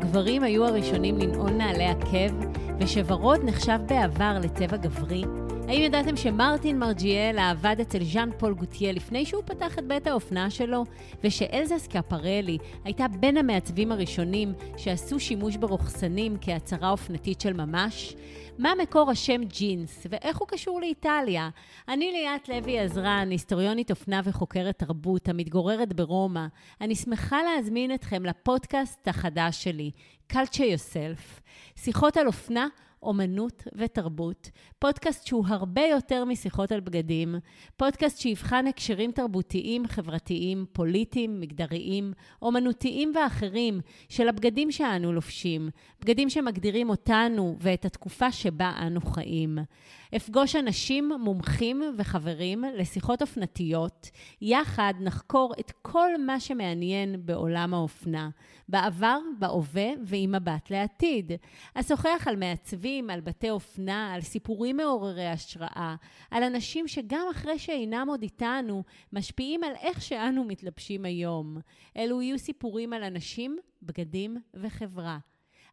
שגברים היו הראשונים לנעול נעלי עקב, ושורוד נחשב בעבר לצבע גברי? האם ידעתם שמרטין מרג'יאל עבד אצל ז'אן פול גוטייה לפני שהוא פתח את בית האופנה שלו, ושאלזה סקפרלי הייתה בין המעצבים הראשונים שעשו שימוש ברוכסנים כהצהרה אופנתית של ממש? מה מקור השם ג'ינס, ואיך הוא קשור לאיטליה? אני ליאת לוי עזרן, היסטוריונית אופנה וחוקרת תרבות, המתגוררת ברומא. אני שמחה להזמין אתכם לפודקאסט החדש שלי, Culture Yourself. שיחות על אופנה אומנות ותרבות, פודקאסט שהוא הרבה יותר משיחות על בגדים, פודקאסט שיבחן הקשרים תרבותיים, חברתיים, פוליטיים, מגדריים, אומנותיים ואחרים של הבגדים שאנו לובשים, בגדים שמגדירים אותנו ואת התקופה שבה אנו חיים. אפגוש אנשים, מומחים וחברים לשיחות אופנתיות. יחד נחקור את כל מה שמעניין בעולם האופנה, בעבר, בהווה ועם מבט לעתיד. אשוחח על מעצבים, על בתי אופנה, על סיפורים מעוררי השראה, על אנשים שגם אחרי שאינם עוד איתנו, משפיעים על איך שאנו מתלבשים היום. אלו יהיו סיפורים על אנשים, בגדים וחברה.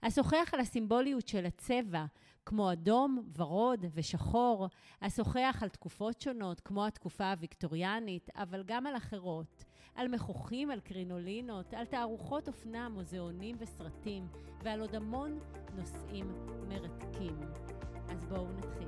אשוחח על הסימבוליות של הצבע, כמו אדום, ורוד ושחור, אשוחח על תקופות שונות, כמו התקופה הוויקטוריאנית, אבל גם על אחרות, על מכוחים, על קרינולינות, על תערוכות אופנה, מוזיאונים וסרטים, ועל עוד המון נושאים מרתקים. אז בואו נתחיל.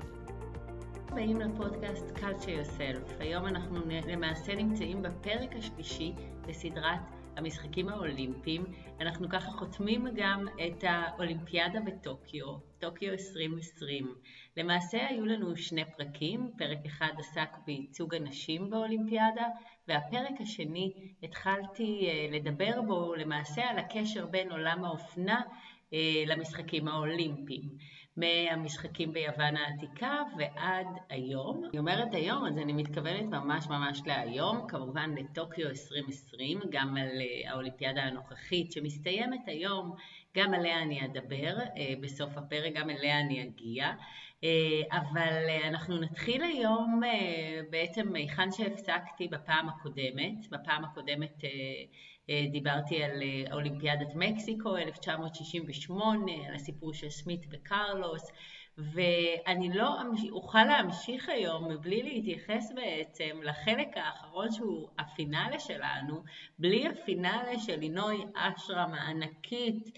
באים לפודקאסט Culture Yourself. היום אנחנו למעשה נמצאים בפרק השלישי בסדרת המשחקים האולימפיים. אנחנו ככה חותמים גם את האולימפיאדה בטוקיו, טוקיו 2020. למעשה היו לנו שני פרקים, פרק אחד עסק בייצוג הנשים באולימפיאדה, והפרק השני התחלתי אה, לדבר בו למעשה על הקשר בין עולם האופנה אה, למשחקים האולימפיים. מהמשחקים ביוון העתיקה ועד היום. אני אומרת היום, אז אני מתכוונת ממש ממש להיום, כמובן לטוקיו 2020, גם על אה, האולימפיאדה הנוכחית שמסתיימת היום, גם עליה אני אדבר בסוף הפרק, גם אליה אני אגיע. אה, אבל אנחנו נתחיל היום בעצם היכן שהפסקתי בפעם הקודמת. בפעם הקודמת אה, דיברתי על אה, אולימפיאדת מקסיקו 1968, על הסיפור של סמית וקרלוס, ואני לא אוכל להמשיך היום מבלי להתייחס בעצם לחלק האחרון שהוא הפינאלה שלנו, בלי הפינאלה של לינוי אשרם הענקית,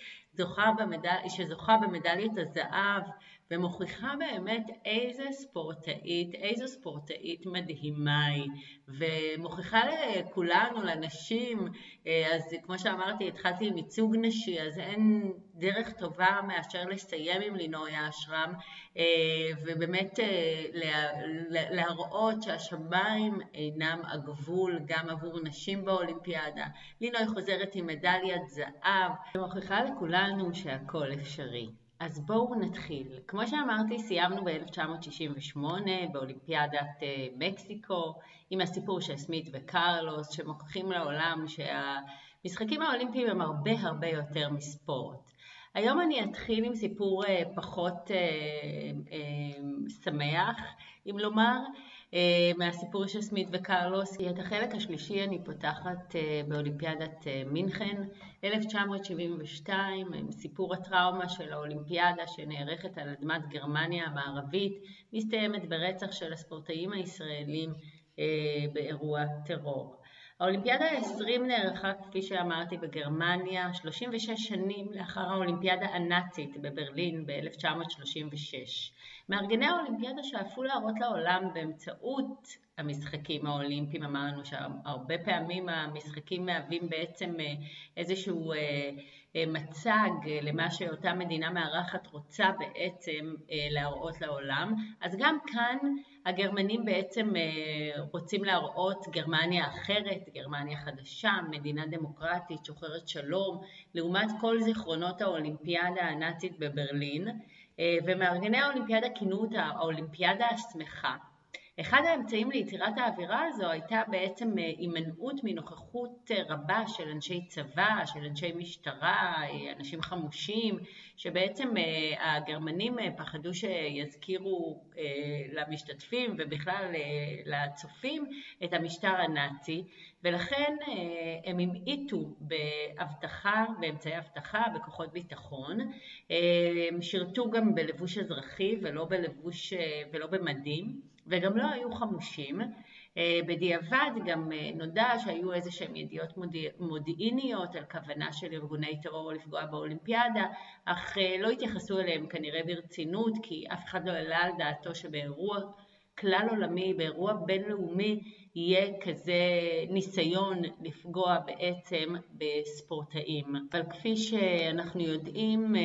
במדל... שזוכה במדליית הזהב ומוכיחה באמת איזה ספורטאית, איזו ספורטאית מדהימה היא, ומוכיחה לכולנו, לנשים, אה, אז כמו שאמרתי, התחלתי עם ייצוג נשי, אז אין דרך טובה מאשר לסיים עם לינוי האשרם, אה, ובאמת אה, להראות שהשמיים אינם הגבול גם עבור נשים באולימפיאדה. לינוי חוזרת עם מדליית זהב, ומוכיחה לכולנו שהכל אפשרי. אז בואו נתחיל. כמו שאמרתי, סיימנו ב-1968 באולימפיאדת אה, מקסיקו עם הסיפור של סמית וקרלוס, שמוכיחים לעולם שהמשחקים האולימפיים הם הרבה הרבה יותר מספורט. היום אני אתחיל עם סיפור אה, פחות אה, שמח, אם לומר, מהסיפור של סמית וקרלוס. את החלק השלישי אני פותחת אה, באולימפיאדת אה, מינכן 1972, סיפור הטראומה של האולימפיאדה שנערכת על אדמת גרמניה המערבית, מסתיימת ברצח של הספורטאים הישראלים באירוע טרור. האולימפיאדה ה-20 נערכה, כפי שאמרתי, בגרמניה 36 שנים לאחר האולימפיאדה הנאצית בברלין ב-1936. מארגני האולימפיאדה שאפו להראות לעולם באמצעות המשחקים האולימפיים, אמרנו שהרבה פעמים המשחקים מהווים בעצם אה, איזשהו אה, אה, מצג למה שאותה מדינה מארחת רוצה בעצם להראות לעולם. אז גם כאן הגרמנים בעצם רוצים להראות גרמניה אחרת, גרמניה חדשה, מדינה דמוקרטית, שוחרת שלום, לעומת כל זיכרונות האולימפיאדה הנאצית בברלין. ומארגני האולימפיאדה כינו אותה האולימפיאדה השמחה. אחד האמצעים ליצירת האווירה הזו הייתה בעצם הימנעות מנוכחות רבה של אנשי צבא, של אנשי משטרה, אנשים חמושים, שבעצם הגרמנים פחדו שיזכירו למשתתפים ובכלל לצופים את המשטר הנאצי, ולכן הם המעיטו באבטחה, באמצעי אבטחה, בכוחות ביטחון, הם שירתו גם בלבוש אזרחי ולא בלבוש ולא במדים. וגם לא היו חמושים. אה, בדיעבד גם אה, נודע שהיו איזה שהן ידיעות מודיעיניות על כוונה של ארגוני טרור לפגוע באולימפיאדה, אך אה, לא התייחסו אליהם כנראה ברצינות, כי אף אחד לא העלה על דעתו שבאירוע כלל עולמי, באירוע בינלאומי, יהיה כזה ניסיון לפגוע בעצם בספורטאים. אבל כפי שאנחנו יודעים,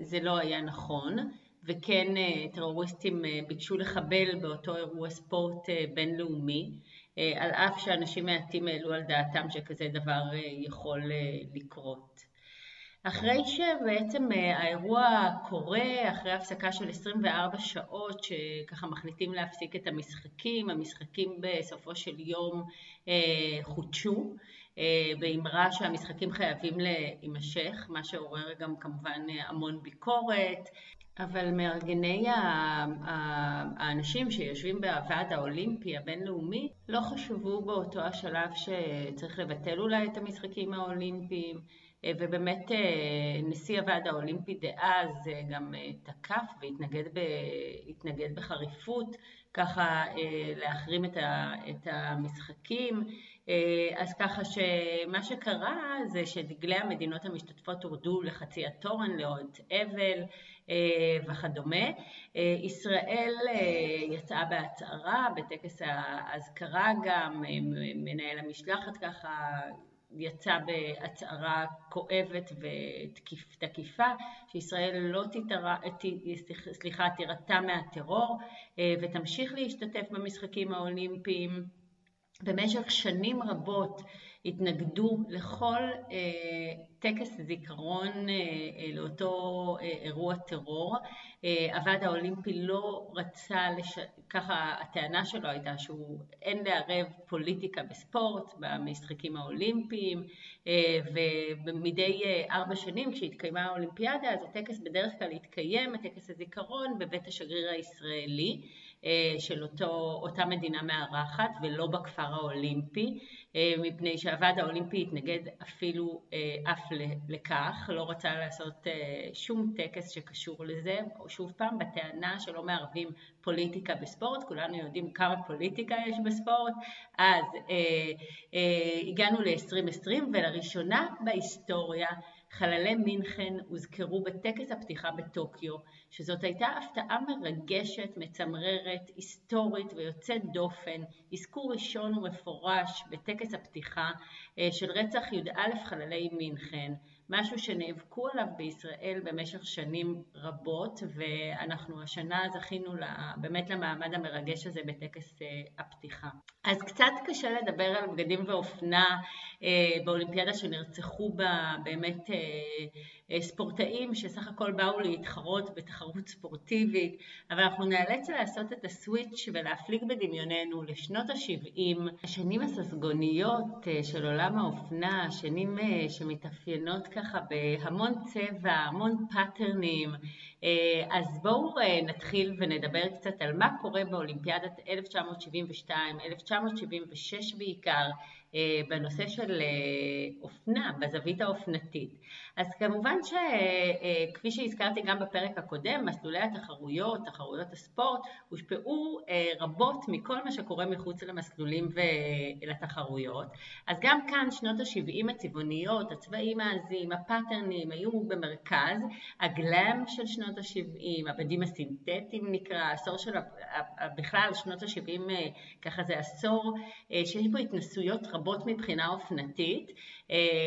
זה לא היה נכון. וכן אה, טרוריסטים אה, ביקשו לחבל באותו אירוע ספורט אה, בינלאומי, על אף שאנשים מעטים העלו על דעתם שכזה דבר יכול לקרות. אחרי שבעצם האירוע קורה, אחרי הפסקה של 24 שעות שככה מחליטים להפסיק את המשחקים, המשחקים בסופו של יום חודשו, באמרה שהמשחקים חייבים להימשך, מה שעורר גם כמובן המון ביקורת. אבל מארגני האנשים שיושבים בוועד האולימפי הבינלאומי לא חשבו באותו השלב שצריך לבטל אולי את המשחקים האולימפיים ובאמת אה, נשיא הוועד האולימפי דאז אה, גם אה, תקף והתנגד בחריפות ככה להחרים את המשחקים. אז ככה שמה שקרה זה שדגלי המדינות המשתתפות הורדו לחצי התורן לאות אבל אה, וכדומה. אה, ישראל אה, יצאה בהצהרה, בטקס האזכרה גם, מנהל המשלחת ככה יצא בהצהרה כואבת ותקיפה, שישראל לא תתרא, סליחה, תירתע מהטרור ותמשיך להשתתף במשחקים האולימפיים. במשך שנים רבות התנגדו לכל אה, טקס זיכרון אה, אה, לאותו אה, אירוע טרור. אה, הוועד האולימפי לא רצה, לש... ככה הטענה שלו הייתה שהוא אין לערב פוליטיקה בספורט, במשחקים האולימפיים, אה, ומדי אה, ארבע שנים כשהתקיימה האולימפיאדה אז הטקס בדרך כלל התקיים, הטקס הזיכרון, בבית השגריר הישראלי. אה, של אותו, אותה מדינה מארחת ולא בכפר האולימפי, מפני שהוועד האולימפי התנגד אפילו אה, אף לכך, לא רצה לעשות שום טקס שקשור לזה, שוב פעם בטענה שלא מערבים פוליטיקה בספורט, כולנו יודעים כמה פוליטיקה יש בספורט, אז אה, אה, הגענו ל-2020 ולראשונה בהיסטוריה חללי מינכן הוזכרו בטקס הפתיחה בטוקיו, שזאת הייתה הפתעה מרגשת, מצמררת, היסטורית ויוצאת דופן, אזכור ראשון ומפורש בטקס הפתיחה אה, של רצח י"א חללי מינכן. משהו שנאבקו עליו בישראל במשך שנים רבות ואנחנו השנה זכינו באמת למעמד המרגש הזה בטקס אה, הפתיחה. אז קצת קשה לדבר על בגדים ואופנה אה, באולימפיאדה שנרצחו בה באמת אה, ספורטאים שסך הכל באו להתחרות בתחרות ספורטיבית, אבל אנחנו נאלץ לעשות את ה switch ולהפליג בדמיוננו לשנות ה-70, השנים הססגוניות של עולם האופנה, שנים שמתאפיינות ככה בהמון צבע, המון פאטרנים. אה, אז בואו אה, נתחיל ונדבר קצת על מה קורה באולימפיאדת 1972, 1976 בעיקר, אה, בנושא של אופנה, בזווית האופנתית. אז כמובן שכפי שהזכרתי גם בפרק הקודם, מסלולי התחרויות, תחרויות הספורט, הושפעו רבות מכל מה שקורה מחוץ למסלולים ולתחרויות. אז גם כאן שנות ה-70 הצבעוניות, הצבעים העזים, הפאטרנים, היו במרכז, הגלאם של שנות ה-70, הבדים הסינתטיים נקרא, העשור של, בכלל שנות ה-70 ככה זה עשור שיש בו התנסויות רבות מבחינה אופנתית,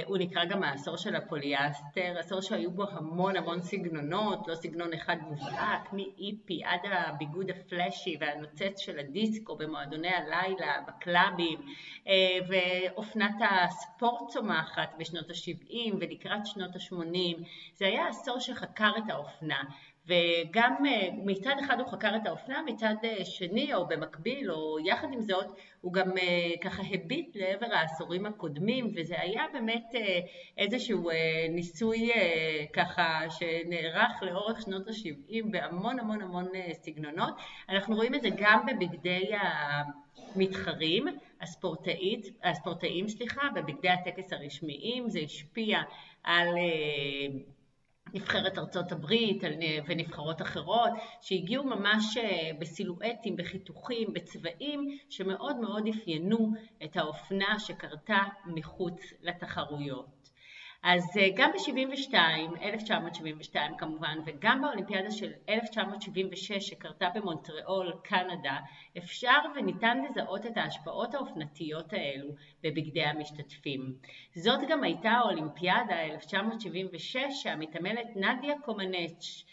הוא נקרא גם העשור של הפוליאסטר, עשור שהיו בו המון המון סגנונות, לא סגנון אחד מובהק, מהיפי עד הביגוד ה flashy והנוצץ של הדיסקו במועדוני הלילה, בקלאבים, ואופנת הספורט צומחת בשנות ה-70 ולקראת שנות ה-80, זה היה עשור שחקר את האופנה. וגם מצד אחד הוא חקר את האופנה, מצד שני או במקביל או יחד עם זאת הוא גם ככה הביט לעבר העשורים הקודמים וזה היה באמת איזשהו ניסוי ככה שנערך לאורך שנות ה-70 בהמון המון המון סגנונות. אנחנו רואים את זה גם בבגדי המתחרים, הספורטאית, הספורטאים, סליחה, בבגדי הטקס הרשמיים, זה השפיע על נבחרת ארצות הברית ונבחרות אחרות, שהגיעו ממש בסילואטים, בחיתוכים, בצבעים, שמאוד מאוד אפיינו את האופנה שקרתה מחוץ לתחרויות. אז אה, גם ב-72, 1972 כמובן, וגם באולימפיאדה של 1976 שקרתה במונטריאול, קנדה, אפשר וניתן לזהות את ההשפעות האופנתיות האלו בבגדי המשתתפים. זאת גם הייתה האולימפיאדה 1976 שהמתעמלת נדיה קומנץ'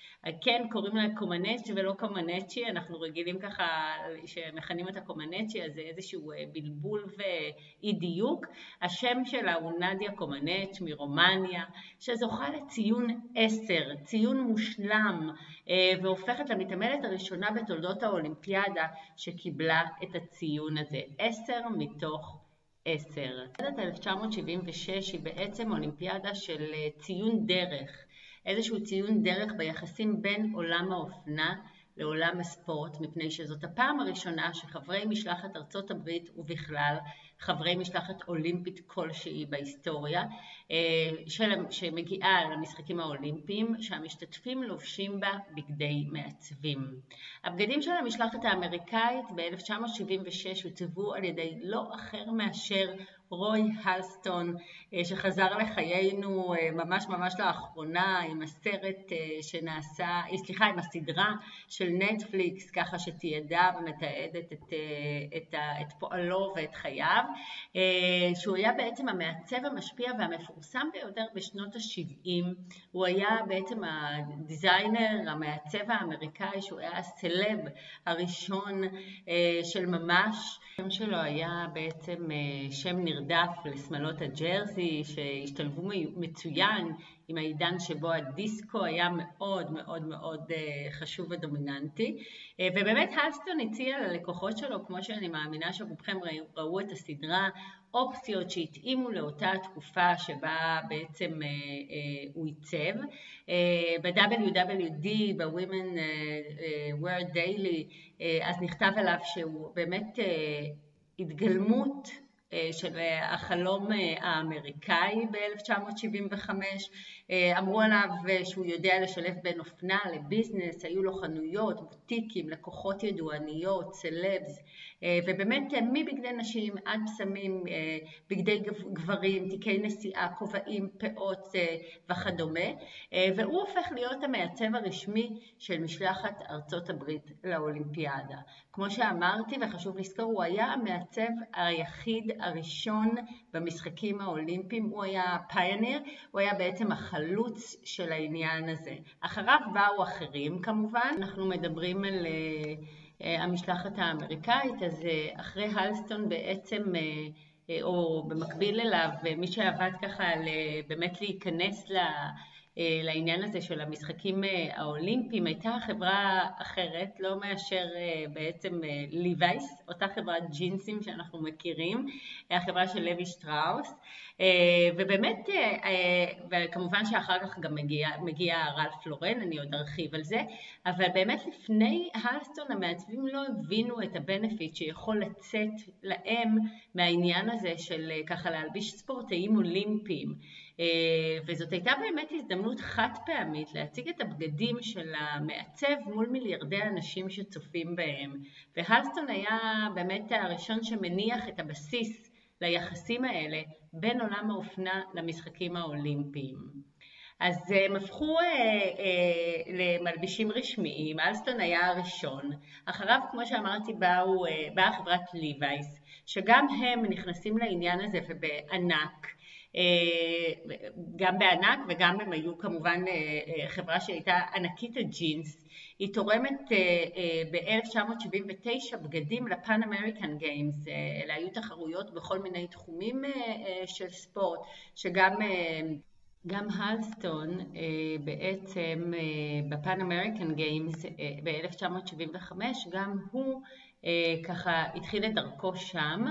כן קוראים לה קומנצ'י ולא קומנצ'י, אנחנו רגילים ככה שמכנים אותה קומנצ'י, אז זה איזשהו אה, בלבול ואי דיוק. השם שלה הוא נדיה קומנץ' מרומניה, שזוכה לציון עשר, ציון מושלם, אה, והופכת למתעמלת הראשונה בתולדות האולימפיאדה שקיבלה את הציון הזה, עשר מתוך עשר. אולימפיאדת 1976 היא בעצם אולימפיאדה של אה, ציון דרך. איזשהו ציון דרך ביחסים בין עולם האופנה לעולם הספורט, מפני שזאת הפעם הראשונה שחברי משלחת ארצות הברית ובכלל חברי משלחת אולימפית כלשהי בהיסטוריה, אה, שמגיעה למשחקים האולימפיים, שהמשתתפים לובשים בה בגדי מעצבים. הבגדים של המשלחת האמריקאית ב-1976 הוצבו על ידי לא אחר מאשר רוי הלסטון אה, שחזר לחיינו אה, ממש ממש לאחרונה עם הסרט אה, שנעשה, סליחה, עם הסדרה של נטפליקס ככה שתיעדה ומתעדת את, את, את פועלו ואת חייו, שהוא היה בעצם המעצב המשפיע והמפורסם ביותר בשנות ה-70, הוא היה בעצם הדיזיינר, המעצב האמריקאי, שהוא היה הסלב הראשון של ממש, השם שלו היה בעצם שם נרדף נרדף לשמלות הג'רזי שהשתלבו מצוין עם העידן שבו הדיסקו היה מאוד מאוד מאוד אה, חשוב ודומיננטי אה, ובאמת הלסטון הציע ללקוחות שלו, כמו שאני מאמינה שרובכם ראו את הסדרה, אופציות שהתאימו לאותה התקופה שבה בעצם אה, הוא עיצב. ב-WWD, ב-Women Wear Daily, אז נכתב עליו שהוא באמת התגלמות של אה, החלום אה, האמריקאי ב-1975. אמרו עליו שהוא יודע לשלב בין אופנה לביזנס, היו לו חנויות, בוטיקים, לקוחות ידועניות, סלבס, ובאמת מבגדי נשים עד פסמים, בגדי גברים, תיקי נסיעה, כובעים, פאות וכדומה, והוא הופך להיות המעצב הרשמי של משלחת ארצות הברית לאולימפיאדה. כמו שאמרתי וחשוב לזכור, הוא היה המעצב היחיד הראשון במשחקים האולימפיים, הוא היה פיוניר, הוא היה בעצם החלוץ של העניין הזה. אחריו באו אחרים כמובן, אנחנו מדברים על uh, המשלחת האמריקאית, אז uh, אחרי הלסטון בעצם או במקביל אליו, מי שעבד ככה על באמת להיכנס ל... אה, לעניין הזה של המשחקים אה, האולימפיים הייתה חברה אחרת, לא מאשר אה, בעצם ליווייס, אותה חברת ג'ינסים שאנחנו מכירים, החברה של לוי שטראוס, ובאמת, וכמובן שאחר כך גם מגיע, מגיע רלף לורן, אני עוד ארחיב על זה, אבל באמת לפני הלסטון המעצבים לא הבינו את הבנפיט שיכול לצאת להם מהעניין הזה של ככה להלביש ספורטאים אולימפיים. אה, וזאת הייתה באמת הזדמנות חד פעמית להציג את הבגדים של המעצב מול מיליארדי אנשים שצופים בהם. והלסטון היה באמת הראשון שמניח את הבסיס ליחסים האלה בין עולם האופנה למשחקים האולימפיים. אז הם הפכו אה, אה, למלבישים רשמיים, אלסטון היה הראשון, אחריו כמו שאמרתי באו, אה, באה חברת ליווייס, שגם הם נכנסים לעניין הזה ובענק, גם בענק וגם הם היו כמובן אה, אה, חברה שהייתה ענקית הג'ינס. היא תורמת ב-1979 בגדים ל Pan American Games, אלה היו תחרויות בכל מיני תחומים של ספורט, שגם גם הלסטון בעצם ב Pan American Games ב-1975, גם הוא ככה התחיל את דרכו שם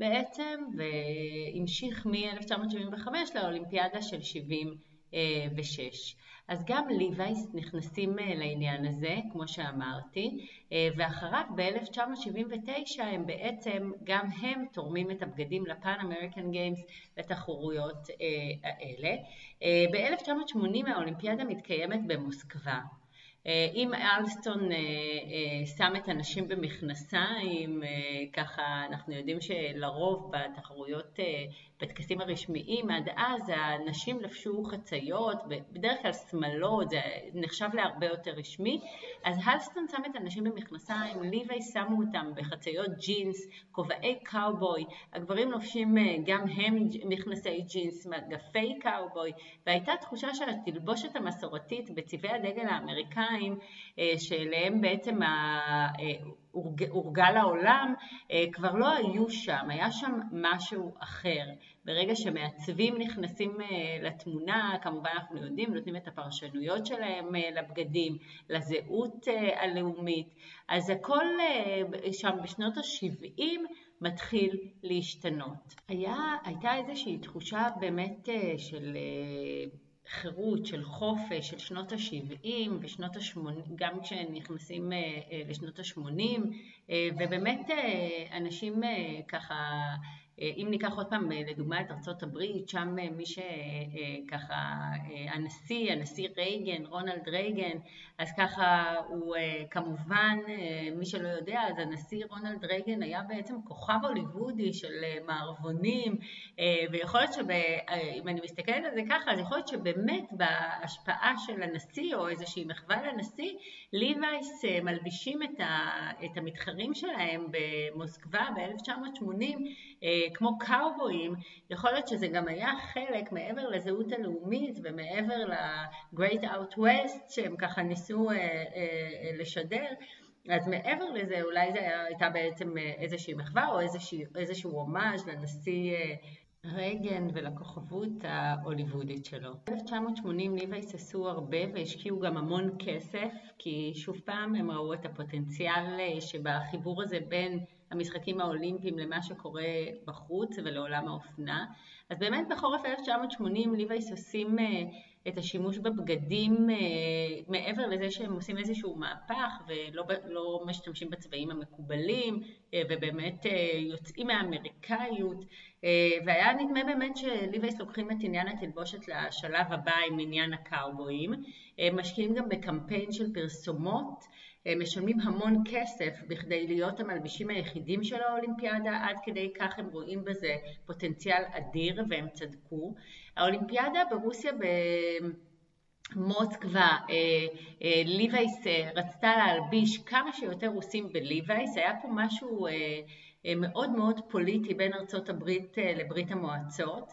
בעצם, והמשיך מ-1975 לאולימפיאדה של 76. אז גם ליווייס נכנסים אה, לעניין הזה, כמו שאמרתי, אה, ואחריו ב-1979 הם בעצם, גם הם תורמים את הבגדים ל Pan American Games לתחרויות אה, האלה. ב-1980 האולימפיאדה מתקיימת במוסקבה. אם אלסטון שם את הנשים במכנסיים, ככה אנחנו יודעים שלרוב בתחרויות בטקסים הרשמיים עד אז הנשים לבשו חציות, בדרך כלל שמלות, זה נחשב להרבה יותר רשמי, אז הלסטון שם את הנשים במכנסיים, ליווי שמו אותם בחציות ג'ינס, כובעי קאובוי, הגברים לובשים אה, גם הם מכנסי ג'ינס, מגפי קאובוי, והייתה תחושה של התלבושת המסורתית בצבעי הדגל האמריקאים, אה, שאליהם בעצם הורגל העולם, אה, כבר לא היו שם, היה שם משהו אחר. ברגע שמעצבים נכנסים אה, לתמונה, כמובן אנחנו יודעים, נותנים את הפרשנויות שלהם אה, לבגדים, לזהות הלאומית, אז הכל שם בשנות ה-70 מתחיל להשתנות. היה, הייתה איזושהי תחושה באמת של חירות, של חופש, של שנות ה-70 ושנות ה-80, גם כשנכנסים אה, אה, לשנות ה-80, אה, ובאמת אנשים ככה אה, אם ניקח עוד פעם אה, לדוגמה את ארצות הברית, שם אה, מי שככה, הנשיא, הנשיא רייגן, רונלד רייגן, אז ככה הוא כמובן, מי שלא יודע, אז הנשיא רונלד רייגן היה בעצם כוכב הוליוודי של מערבונים, ויכול להיות שאם אני מסתכלת על זה ככה, אז יכול להיות שבאמת בהשפעה של הנשיא או איזושהי מחווה לנשיא, ליווייס מלבישים את המתחרים שלהם במוסקבה ב-1980 כמו קאובויים, יכול להיות שזה גם היה חלק מעבר לזהות הלאומית ומעבר ל-Great Out West שהם ככה ניסו אה, אה, לשדר, אז מעבר לזה אולי זו הייתה בעצם איזושהי מחווה או איזשהו, איזשהו הומאז' לנשיא אה, רייגן ולכוכבות ההוליוודית שלו. ב-1980 ליווייס עשו הרבה והשקיעו גם המון כסף, כי שוב פעם הם ראו את הפוטנציאל שבחיבור הזה בין המשחקים האולימפיים למה שקורה בחוץ ולעולם האופנה. אז באמת בחורף 1980 ליווייס עושים אה, את השימוש בבגדים אה, מעבר לזה שהם עושים איזשהו מהפך ולא לא משתמשים בצבעים המקובלים אה, ובאמת יוצאים מהאמריקאיות והיה נדמה באמת שליווייס לוקחים את עניין התלבושת לשלב הבא עם עניין הקאובויים משקיעים גם בקמפיין של פרסומות משלמים המון כסף בכדי להיות המלבישים היחידים של האולימפיאדה, עד כדי כך הם רואים בזה פוטנציאל אדיר והם צדקו. האולימפיאדה ברוסיה ב... מוסקבה, אה, אה, ליווייס אה, רצתה להלביש כמה שיותר רוסים בליווייס, היה פה משהו מאוד מאוד פוליטי בין ארצות הברית לברית המועצות.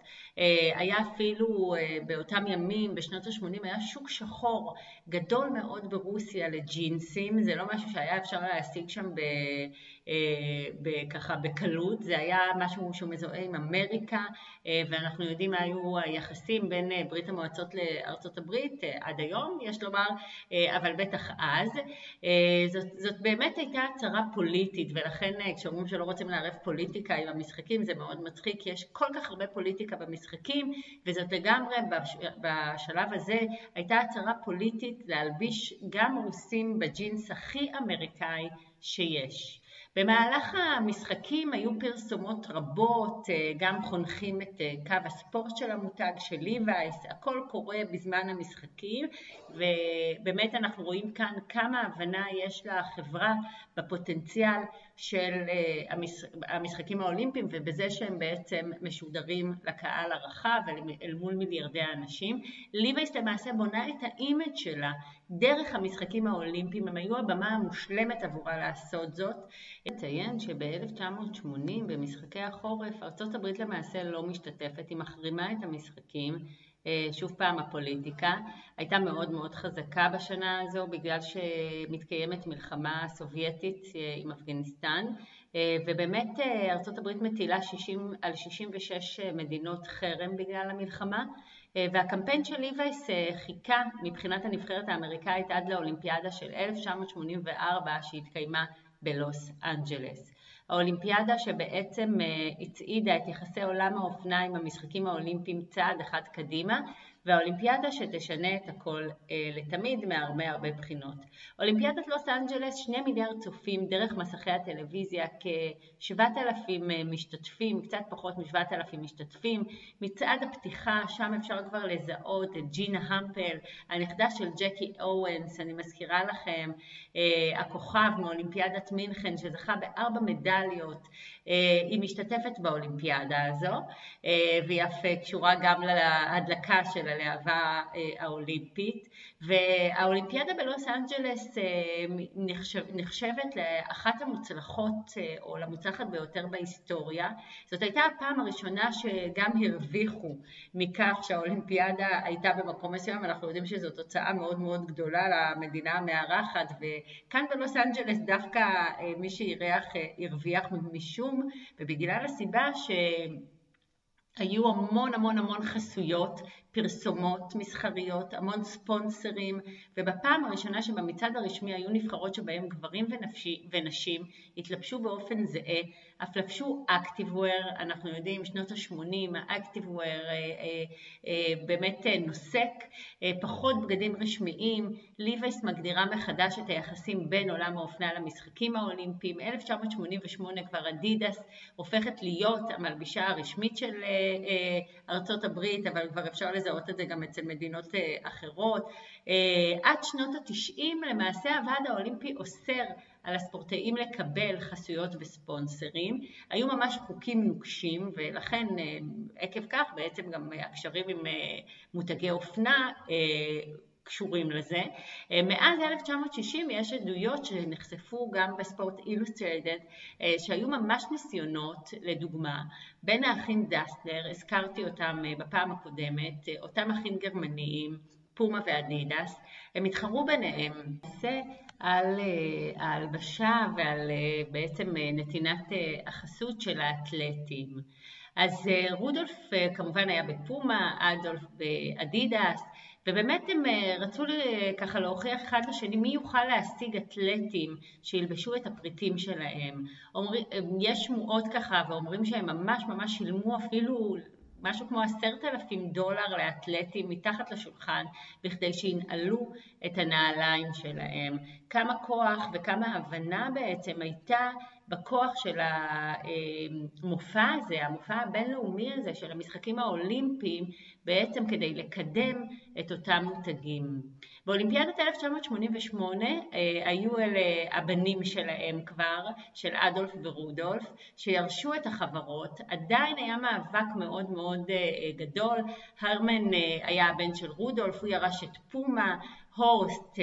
היה אפילו באותם ימים, בשנות ה-80, היה שוק שחור גדול מאוד ברוסיה לג'ינסים, זה לא משהו שהיה אפשר להשיג שם ב... ככה בקלות, זה היה משהו שהוא מזוהה עם אמריקה ואנחנו יודעים מה היו היחסים בין ברית המועצות לארצות הברית עד היום, יש לומר, אבל בטח אז. זאת, זאת באמת הייתה הצהרה פוליטית ולכן כשאומרים שלא רוצים לערב פוליטיקה עם המשחקים זה מאוד מצחיק כי יש כל כך הרבה פוליטיקה במשחקים וזאת לגמרי בשלב הזה הייתה הצהרה פוליטית להלביש גם רוסים בג'ינס הכי אמריקאי שיש. במהלך המשחקים היו פרסומות רבות, אה, גם חונכים את אה, קו הספורט של המותג של ליווייס, הכל קורה בזמן המשחקים ובאמת אנחנו רואים כאן כמה הבנה יש לחברה בפוטנציאל של אה, המשחקים האולימפיים ובזה שהם בעצם משודרים לקהל הרחב אל מול מיליארדי האנשים. ליווייס למעשה בונה את ה image שלה דרך המשחקים האולימפיים, הם היו הבמה המושלמת עבורה לעשות זאת. נציין שב-1980 במשחקי החורף ארצות הברית למעשה לא משתתפת, היא מחרימה את המשחקים. אה, שוב פעם הפוליטיקה הייתה מאוד מאוד חזקה בשנה הזו בגלל שמתקיימת מלחמה סובייטית אה, עם אפגניסטן אה, ובאמת ארצות הברית מטילה 60, על 66 מדינות חרם בגלל המלחמה והקמפיין של ליווייס חיכה מבחינת הנבחרת האמריקאית עד לאולימפיאדה של 1984 שהתקיימה בלוס אנג'לס. האולימפיאדה שבעצם הצעידה את יחסי עולם האופנה עם המשחקים האולימפיים צעד אחד קדימה והאולימפיאדה שתשנה את הכל אה, לתמיד מהרבה הרבה בחינות. אולימפיאדת לוס אנג'לס, שני מיליארד צופים דרך מסכי הטלוויזיה, כ-7,000 אה, משתתפים, קצת פחות מ-7,000 משתתפים. מצעד הפתיחה, שם אפשר כבר לזהות את ג'ינה המפל, הנכדה של ג'קי אורנס, אני מזכירה לכם, אה, הכוכב מאולימפיאדת מינכן שזכה בארבע מדליות. אה, היא משתתפת באולימפיאדה הזו, אה, והיא אף קשורה גם להדלקה של הלהבה אה, האולימפית. והאולימפיאדה בלוס אנג'לס נחשב, נחשבת לאחת המוצלחות או למוצלחת ביותר בהיסטוריה. זאת הייתה הפעם הראשונה שגם הרוויחו מכך שהאולימפיאדה הייתה במקום מסוים, אנחנו יודעים שזו תוצאה מאוד מאוד גדולה למדינה המארחת, וכאן בלוס אנג'לס דווקא מי שאירח הרוויח משום ובגלל הסיבה שהיו המון המון המון חסויות פרסומות מסחריות, המון ספונסרים, ובפעם הראשונה שבמצעד הרשמי היו נבחרות שבהם גברים ונפשי, ונשים התלבשו באופן זהה, אף לבשו אקטיבוור, אנחנו יודעים, שנות ה-80, האקטיבוור אה, אה, אה, באמת אה, נוסק, אה, פחות בגדים רשמיים, ליבייס מגדירה מחדש את היחסים בין עולם האופנה למשחקים האולימפיים, 1988 כבר אדידס הופכת להיות המלבישה הרשמית של אה, ארצות הברית, אבל כבר אפשר לזה לזהות את זה גם אצל מדינות אה, אחרות. אה, עד שנות התשעים למעשה הוועד האולימפי אוסר על הספורטאים לקבל חסויות וספונסרים. היו ממש חוקים נוקשים ולכן אה, עקב כך בעצם גם הקשרים עם מותגי אופנה קשורים לזה. מאז 1960 יש עדויות שנחשפו גם בספורט אילוסטריידד שהיו ממש ניסיונות, לדוגמה, בין האחים דסטלר, הזכרתי אותם אה, בפעם הקודמת, אה, אותם אחים גרמניים, פומה ואדידס, הם התחרו ביניהם על אה, ההלבשה ועל בעצם נתינת החסות של האתלטים. אז רודולף כמובן היה בפומה, אדולף באדידס, ובאמת הם רצו ככה להוכיח אחד לשני מי יוכל להשיג אתלטים שילבשו את הפריטים שלהם. אומר, יש שמועות ככה ואומרים שהם ממש ממש שילמו אפילו משהו כמו עשרת אלפים דולר לאתלטים מתחת לשולחן בכדי שינעלו את הנעליים שלהם. כמה כוח וכמה הבנה בעצם הייתה בכוח של המופע הזה, המופע הבינלאומי הזה של המשחקים האולימפיים בעצם כדי לקדם את אותם מותגים. באולימפיאדת 1988 אה, היו אלה הבנים שלהם כבר, של אדולף ורודולף, שירשו את החברות, עדיין היה מאבק מאוד מאוד אה, גדול, הרמן אה, היה הבן של רודולף, הוא ירש את פומה, הורסט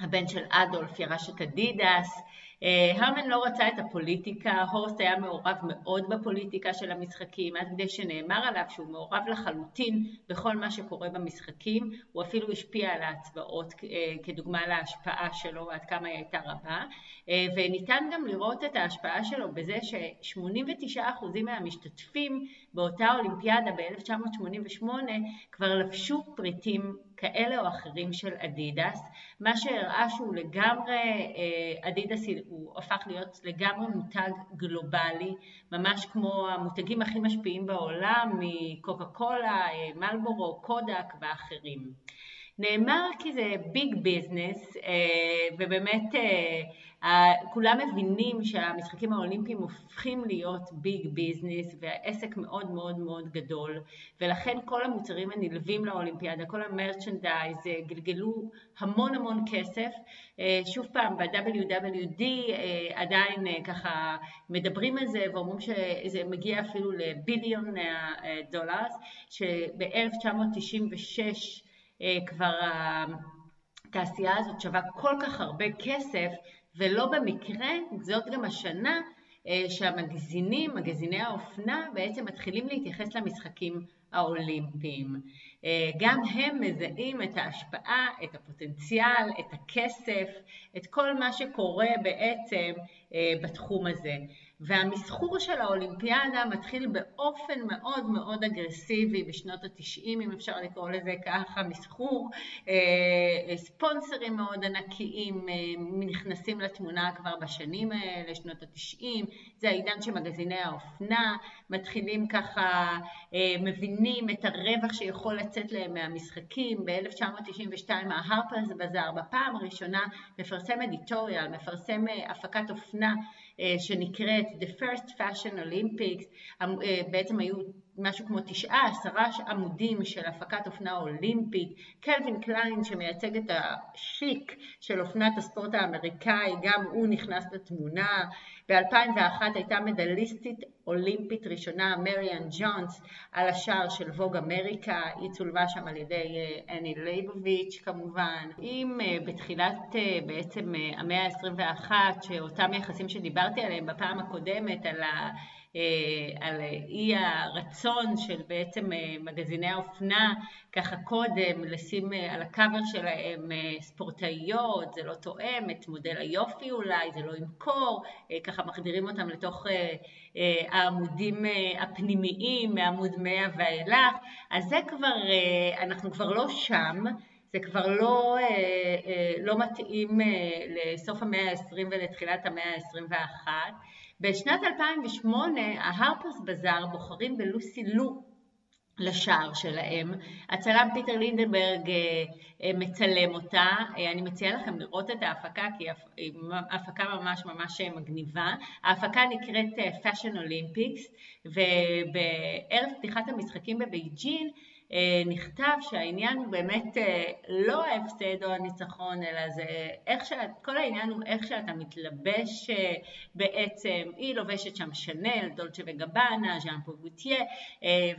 הבן של אדולף ירש את אדידס, אה, הרמן לא רצה את הפוליטיקה, הורסט היה מעורב מאוד בפוליטיקה של המשחקים, עד כדי שנאמר עליו שהוא מעורב לחלוטין בכל מה שקורה במשחקים, הוא אפילו השפיע על ההצבעות אה, כדוגמה להשפעה שלו ועד כמה היא הייתה רבה, אה, וניתן גם לראות את ההשפעה שלו בזה ש-89% מהמשתתפים באותה אולימפיאדה ב-1988 כבר לבשו פריטים כאלה או אחרים של אדידס, מה שהראה שהוא לגמרי, אה, אדידס הוא הפך להיות לגמרי מותג גלובלי, ממש כמו המותגים הכי משפיעים בעולם, מקוקה קולה, אה, מלבורו, קודק ואחרים. נאמר כי זה big business, אה, ובאמת כולם מבינים שהמשחקים האולימפיים הופכים להיות big business והעסק מאוד מאוד מאוד גדול ולכן כל המוצרים הנלווים לאולימפיאדה, כל ה merchandise גלגלו המון המון כסף. אה, שוב פעם, ב-WWD אה, עדיין אה, ככה מדברים על זה ואומרים שזה מגיע אפילו ל billion דולר, שב-1996 כבר התעשייה הזאת שווה כל כך הרבה כסף ולא במקרה, זאת גם השנה אה, שהמגזינים, מגזיני האופנה, בעצם מתחילים להתייחס למשחקים האולימפיים. אה, גם הם מזהים את ההשפעה, את הפוטנציאל, את הכסף, את כל מה שקורה בעצם בתחום הזה. והמסחור של האולימפיאדה מתחיל באופן מאוד מאוד אגרסיבי בשנות התשעים, אם אפשר לקרוא לזה ככה, מסחור, אה, ספונסרים מאוד ענקיים אה, נכנסים לתמונה כבר בשנים האלה, שנות התשעים, זה העידן של מגזיני האופנה, מתחילים ככה, אה, מבינים את הרווח שיכול לצאת להם מהמשחקים, ב-1992 ההרפרס בזאר בפעם הראשונה מפרסם editorial, מפרסם הפקת אופנה שנקראת The First Fashion Olympics, בעצם היו משהו כמו תשעה, עשרה עמודים של הפקת אופנה אולימפית, קלווין קליין שמייצג את השיק של אופנת הספורט האמריקאי, גם הוא נכנס לתמונה. ב-2001 הייתה מדליסטית אולימפית ראשונה, מריון ג'ונס, על השער של ווג אמריקה, היא צולמה שם על ידי אה, אני לייבוביץ' כמובן. אם אה, בתחילת אה, בעצם המאה ה-21, שאותם יחסים שדיברתי עליהם בפעם הקודמת, על ה... אה, על אי הרצון של בעצם אה, מגזיני האופנה ככה קודם לשים אה, על הקאבר שלהם ספורטאיות, זה לא תואם את מודל היופי אולי, זה לא ימכור, ככה מחדירים אותם לתוך העמודים הפנימיים מעמוד 100 ואילך, אז זה כבר, אנחנו כבר לא שם. זה כבר לא, לא מתאים לסוף המאה ה-20 ולתחילת המאה ה-21. בשנת 2008 ההרפרס בזאר בוחרים בלוסי לו לשער שלהם. הצלם פיטר לינדנברג אה, אה, מצלם אותה. אה, אני מציעה לכם לראות את ההפקה כי היא הפקה ממש ממש מגניבה. ההפקה נקראת Fashion Olympics ובערב פתיחת המשחקים בבייג'ין נכתב שהעניין הוא באמת אה, לא ההפסד או הניצחון, אלא זה איך שאת, כל העניין הוא איך שאתה מתלבש אה, בעצם, היא לובשת שם שנל, דולצ'ה וגבנה, ז'אן פול גוטייה,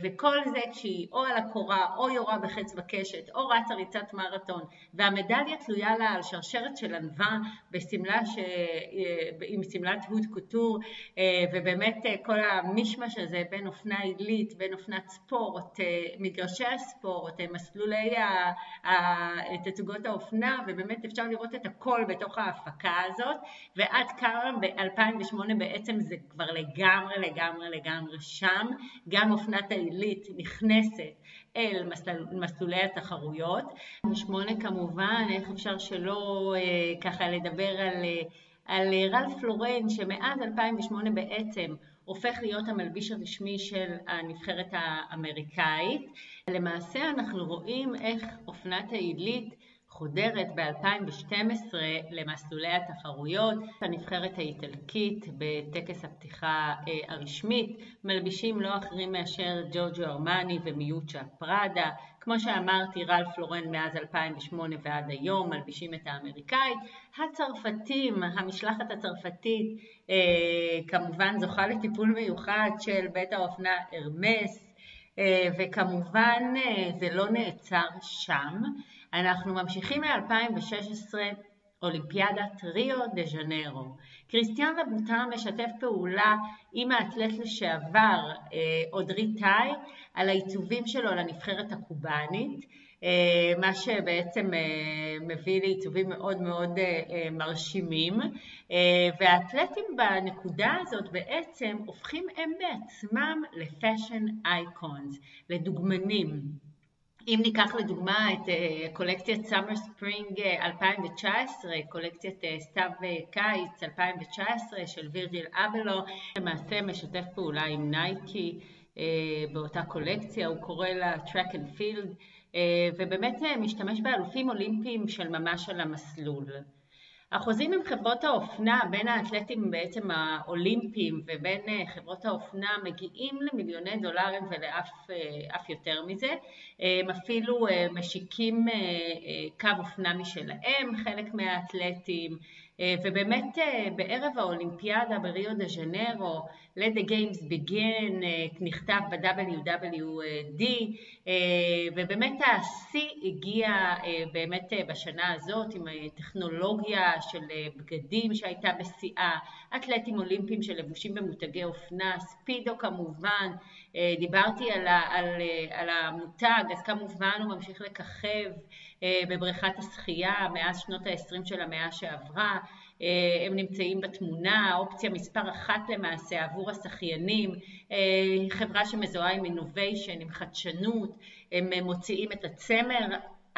וכל זה כשהיא או על הקורה, או יורה בחץ בקשת, או רצה ריצת מרתון, והמדליה תלויה לה על שרשרת של ענווה בשמלה ש... עם שמלת הוד קוטור, ובאמת כל המישמש הזה בין אופנה עילית, בין אופנת ספורט, מגרש מגרשי הספורט, מסלולי תצוגות האופנה, ובאמת אפשר לראות את הכל בתוך ההפקה הזאת, ועד כמה ב-2008 בעצם זה כבר לגמרי לגמרי לגמרי שם, גם אופנת העילית נכנסת אל מסל, מסלולי התחרויות. בשמונה כמובן, איך אפשר שלא אה, ככה לדבר על, אה, על רלף פלורן, שמאז 2008 בעצם הופך להיות המלביש הרשמי של הנבחרת האמריקאית. למעשה אנחנו רואים איך אופנת העילית חודרת ב-2012 למסלולי התחרויות. הנבחרת האיטלקית בטקס הפתיחה אה, הרשמית מלבישים לא אחרים מאשר ג'ורג'ו ארמני ומיוצ'ה פראדה. כמו שאמרתי, רלף לורן מאז 2008 ועד היום מלבישים את האמריקאית. הצרפתים, המשלחת הצרפתית אה, כמובן זוכה לטיפול מיוחד של בית האופנה הרמס, אה, וכמובן אה, זה לא נעצר שם. אנחנו ממשיכים מ-2016 אולימפיאדת ריו דה ז'נרו. קריסטיאן לבוטה משתף פעולה עם האתלט לשעבר אודרי טאי על העיצובים שלו לנבחרת הקובאנית. אה, מה שבעצם אה, מביא לעיצובים מאוד מאוד אה, מרשימים והאתלטים בנקודה הזאת בעצם הופכים הם בעצמם ל fashion icons, לדוגמנים. אם ניקח לדוגמה את קולקציית summer spring 2019, קולקציית סתיו קיץ 2019 של וירג'יל אבלו, למעשה משתף פעולה עם נייקי באותה קולקציה, הוא קורא לה track and field אה, ובאמת אה, משתמש באלופים אולימפיים של ממש על המסלול. החוזים עם חברות האופנה, בין האתלטים בעצם האולימפיים ובין אה, חברות האופנה מגיעים למיליוני דולרים ולאף יותר מזה. הם אפילו משיקים קו אופנה משלהם, חלק מהאתלטים, ובאמת בערב האולימפיאדה בריו דה ז'נרו Let the Games Begin, אה, נכתב ב-WWD, אה, ובאמת השיא הגיע אה, באמת בשנה הזאת עם טכנולוגיה של בגדים שהייתה בשיאה, אתלטים אולימפיים שלבושים במותגי אופנה, ספידו כמובן, דיברתי על, על, על המותג, אז כמובן הוא ממשיך לככב בבריכת השחייה מאז שנות ה-20 של המאה שעברה, הם נמצאים בתמונה, אופציה מספר אחת למעשה עבור השחיינים, חברה שמזוהה עם אינוביישן, עם חדשנות, הם מוציאים את הצמר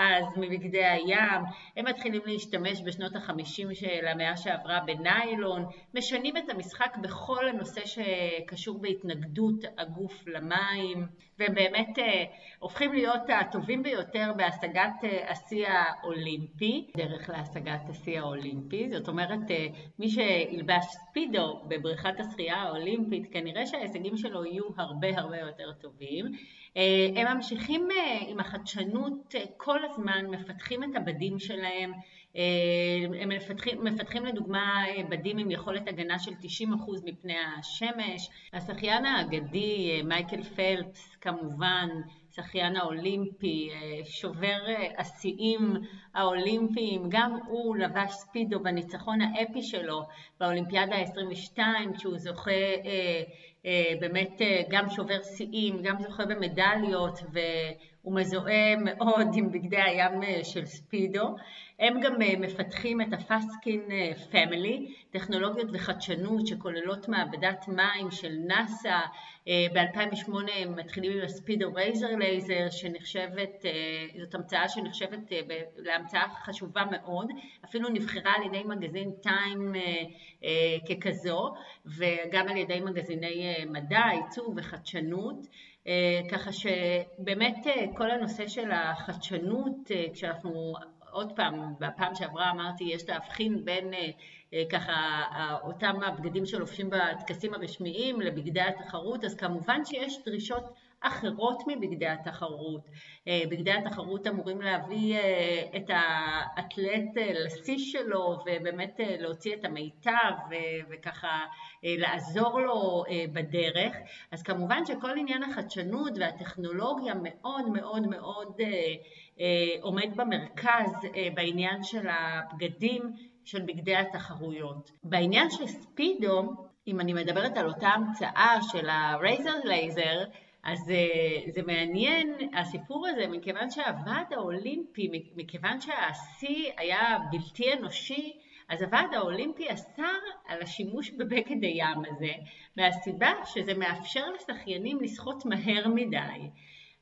אז מבגדי הים, הם מתחילים להשתמש בשנות החמישים של המאה שעברה בניילון, משנים את המשחק בכל הנושא שקשור בהתנגדות הגוף למים, והם באמת אה, הופכים להיות הטובים ביותר בהשגת אה, השיא האולימפי, דרך להשגת השיא האולימפי, זאת אומרת אה, מי שילבש ספידו בבריכת השחייה האולימפית, כנראה שההישגים שלו יהיו הרבה הרבה יותר טובים. אה, הם ממשיכים אה, עם החדשנות אה, כל הזמן, מפתחים את הבדים שלהם, הם מפתחים, מפתחים לדוגמה בדים עם יכולת הגנה של 90% מפני השמש. השחיין האגדי מייקל פלפס כמובן, שחיין האולימפי, שובר השיאים האולימפיים, גם הוא לבש ספידו בניצחון האפי שלו באולימפיאדה ה-22 כשהוא זוכה באמת אה, גם שובר שיאים, גם זוכה במדליות והוא מזוהה מאוד עם בגדי הים אה, של ספידו. הם גם מפתחים את ה Fastskin family, טכנולוגיות וחדשנות שכוללות מעבדת מים של נאסא. ב-2008 הם מתחילים עם הספידו רייזר לייזר, שנחשבת, זאת המצאה שנחשבת להמצאה חשובה מאוד, אפילו נבחרה על ידי מגזין טיים ככזו, וגם על ידי מגזיני מדע, עיצוב וחדשנות, אה, ככה שבאמת אה, כל הנושא של החדשנות, אה, כשאנחנו עוד פעם, בפעם שעברה אמרתי, יש להבחין בין ככה אותם הבגדים שלובשים בטקסים הרשמיים לבגדי התחרות, אז כמובן שיש דרישות אחרות מבגדי התחרות. אה, בגדי התחרות אמורים להביא אה, את האתלט אה, לשיא שלו ובאמת להוציא את המיטב וככה לעזור לו בדרך. אז כמובן שכל עניין החדשנות והטכנולוגיה מאוד מאוד מאוד עומד במרכז בעניין של הבגדים של בגדי התחרויות. בעניין של ספידו, אם אני מדברת על אותה המצאה של הרייזר לייזר, אז אה, זה מעניין הסיפור הזה, מכיוון שהוועד האולימפי, מכיוון שהשיא היה בלתי אנושי, אז הוועד האולימפי אסר על השימוש בבגד הים הזה, מהסיבה שזה מאפשר לשחיינים לשחות מהר מדי.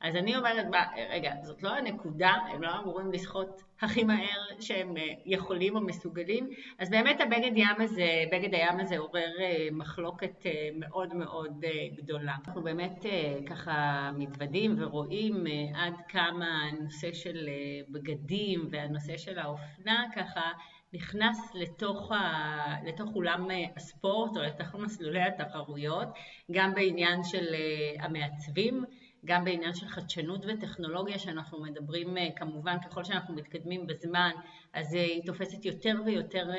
אז אני אומרת, רגע, זאת לא הנקודה, הם לא אמורים לשחות הכי מהר שהם אה, יכולים או מסוגלים, אז באמת הבגד ים הזה, בגד הים הזה עורר אה, מחלוקת אה, מאוד מאוד גדולה. אנחנו באמת ככה מתוודים ורואים עד כמה הנושא של בגדים והנושא של האופנה ככה נכנס לתוך, ה... לתוך אולם הספורט או לתוך מסלולי התחרויות, גם בעניין של המעצבים. גם בעניין של חדשנות וטכנולוגיה שאנחנו מדברים כמובן ככל שאנחנו מתקדמים בזמן אז היא תופסת יותר ויותר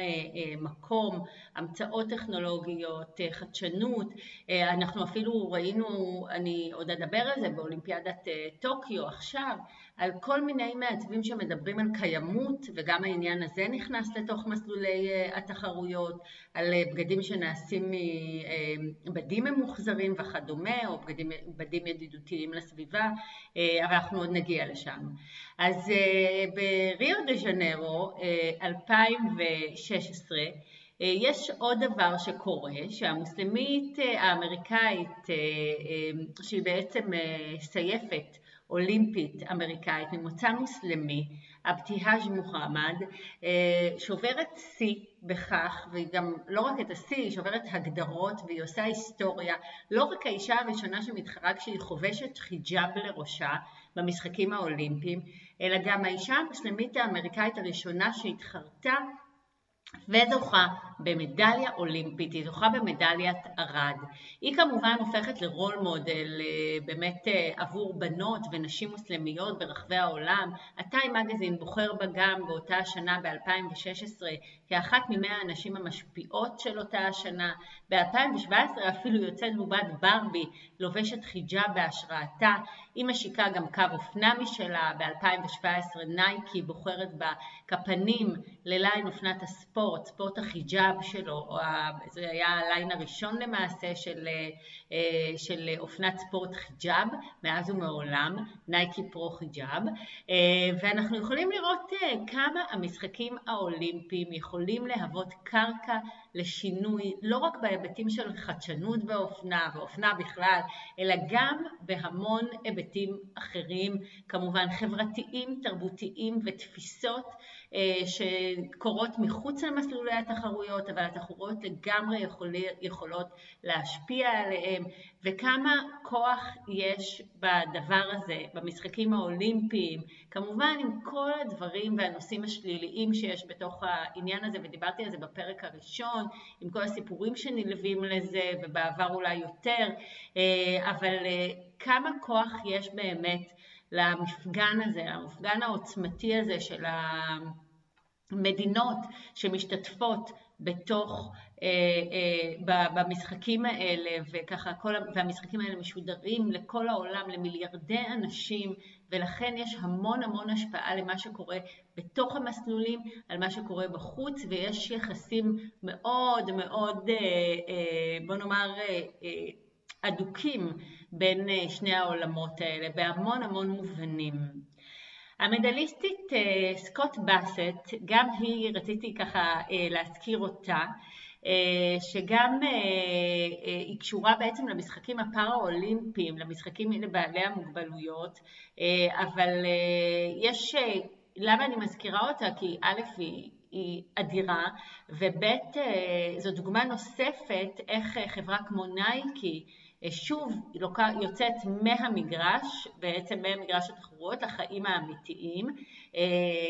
מקום, המצאות טכנולוגיות, חדשנות, אנחנו אפילו ראינו, אני עוד אדבר על זה באולימפיאדת טוקיו עכשיו, על כל מיני מעצבים שמדברים על קיימות וגם העניין הזה נכנס לתוך מסלולי התחרויות, על בגדים שנעשים מבדים ממוחזרים וכדומה או בגדים, בגדים ידידותיים לסביבה, אבל אנחנו עוד נגיע לשם. אז בריו דה ז'נרו 2016 יש עוד דבר שקורה, שהמוסלמית האמריקאית שהיא בעצם סייפת אולימפית אמריקאית ממוצא מוסלמי, אבטיהאז' מוחמד, שוברת שיא בכך, והיא גם לא רק את השיא, היא שוברת הגדרות והיא עושה היסטוריה, לא רק האישה הראשונה שמתחרה כשהיא חובשת חיג'אב לראשה במשחקים האולימפיים, אלא גם האישה המוסלמית האמריקאית הראשונה שהתחרתה וזוכה במדליה אולימפית, היא זוכה במדליית ארד. היא כמובן הופכת לרול מודל אה, באמת אה, עבור בנות ונשים מוסלמיות ברחבי העולם. הטיים מגזין בוחר בה גם באותה השנה ב-2016 כאחת ממאה הנשים המשפיעות של אותה השנה. ב-2017 אפילו יוצאת בובת ברבי לובשת חיג'אב בהשראתה. היא משיקה גם קו אופנה משלה, ב-2017 נייקי בוחרת בה כפנים ל line אופנת הספורט, ספורט החיג'אב שלו, זה היה ה line הראשון למעשה של, אה, של אופנת ספורט חיג'אב, מאז ומעולם, נייקי פרו חיג'אב, אה, ואנחנו יכולים לראות אה, כמה המשחקים האולימפיים יכולים להוות קרקע לשינוי, לא רק בהיבטים של חדשנות באופנה ואופנה בכלל, אלא גם בהמון היבטים אחרים, כמובן חברתיים, תרבותיים ותפיסות שקורות מחוץ למסלולי התחרויות, אבל התחרויות לגמרי יכול, יכולות להשפיע עליהם, וכמה כוח יש בדבר הזה, במשחקים האולימפיים, כמובן עם כל הדברים והנושאים השליליים שיש בתוך העניין הזה, ודיברתי על זה בפרק הראשון, עם כל הסיפורים שנלווים לזה, ובעבר אולי יותר, אה, אבל אה, כמה כוח יש באמת למפגן הזה, למפגן העוצמתי הזה של המדינות שמשתתפות בתוך, אה, אה, במשחקים האלה, וככה, כל, והמשחקים האלה משודרים לכל העולם, למיליארדי אנשים, ולכן יש המון המון השפעה למה שקורה בתוך המסלולים, על מה שקורה בחוץ, ויש יחסים מאוד מאוד, אה, בוא נאמר, אדוקים בין אה, שני העולמות האלה בהמון המון מובנים. המדליסטית אה, סקוט באסט, גם היא, רציתי ככה אה, להזכיר אותה, שגם היא קשורה בעצם למשחקים הפארה-אולימפיים, למשחקים לבעלי המוגבלויות, אבל יש, למה אני מזכירה אותה? כי א' היא היא אדירה, וב' זו דוגמה נוספת איך חברה כמו נייקי שוב יוצאת מהמגרש, בעצם מהמגרש התחרויות לחיים האמיתיים, אה,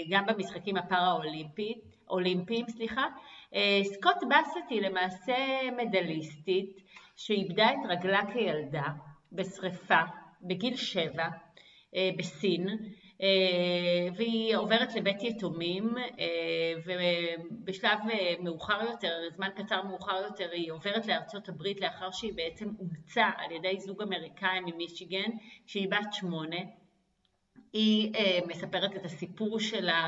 גם במשחקים הפארה-אולימפיים, סליחה. אה, סקוט באסט היא למעשה מדליסטית שאיבדה את רגלה כילדה בשריפה בגיל שבע אה, בסין, אה, והיא עוברת לבית יתומים אה, ובשלב אה, מאוחר יותר, זמן קצר מאוחר יותר, היא עוברת לארצות הברית לאחר שהיא בעצם אומצה על ידי זוג אמריקאי ממישיגן כשהיא בת שמונה. היא מספרת את הסיפור שלה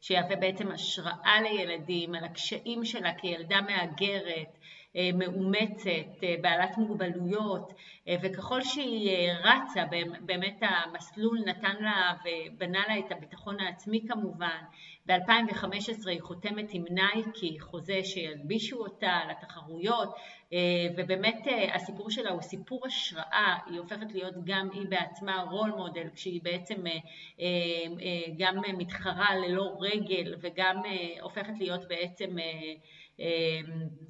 שיהווה בעצם השראה לילדים, על הקשיים שלה כילדה מהגרת, אה, מאומצת, אה, בעלת מוגבלויות, אה, וככל שהיא רצה, באמת המסלול נתן לה ובנה לה את הביטחון העצמי כמובן. ב-2015 היא חותמת עם נייקי חוזה שילבישו אותה לתחרויות, ובאמת הסיפור שלה הוא סיפור השראה, היא הופכת להיות גם היא בעצמה רול מודל, כשהיא בעצם גם מתחרה ללא רגל וגם הופכת להיות בעצם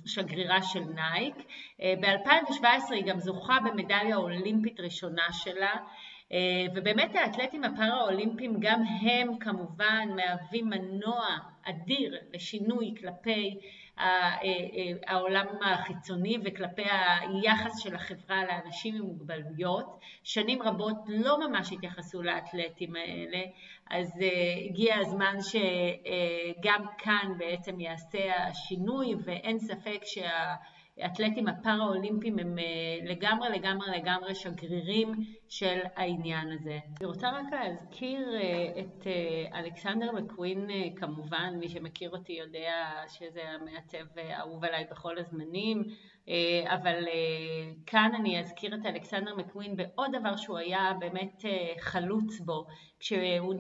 שגרירה של נייק. אה, ב-2017 היא גם זוכה במדליה אולימפית ראשונה שלה, אה, ובאמת האתלטים הפארה-אולימפיים גם הם כמובן מהווים מנוע אדיר לשינוי כלפי העולם החיצוני וכלפי היחס של החברה לאנשים עם מוגבלויות. שנים רבות לא ממש התייחסו לאתלטים האלה, אז uh, הגיע הזמן שגם כאן בעצם יעשה השינוי ואין ספק שהאתלטים הפארה-אולימפיים הם uh, לגמרי לגמרי לגמרי שגרירים של העניין הזה. אני רוצה רק להזכיר uh, את uh, אלכסנדר מקווין כמובן, מי שמכיר אותי יודע שזה המעצב האהוב עליי בכל הזמנים. אה, אבל אה, כאן אני אזכיר את אלכסנדר מקווין בעוד דבר שהוא היה באמת אה, חלוץ בו, כשהוא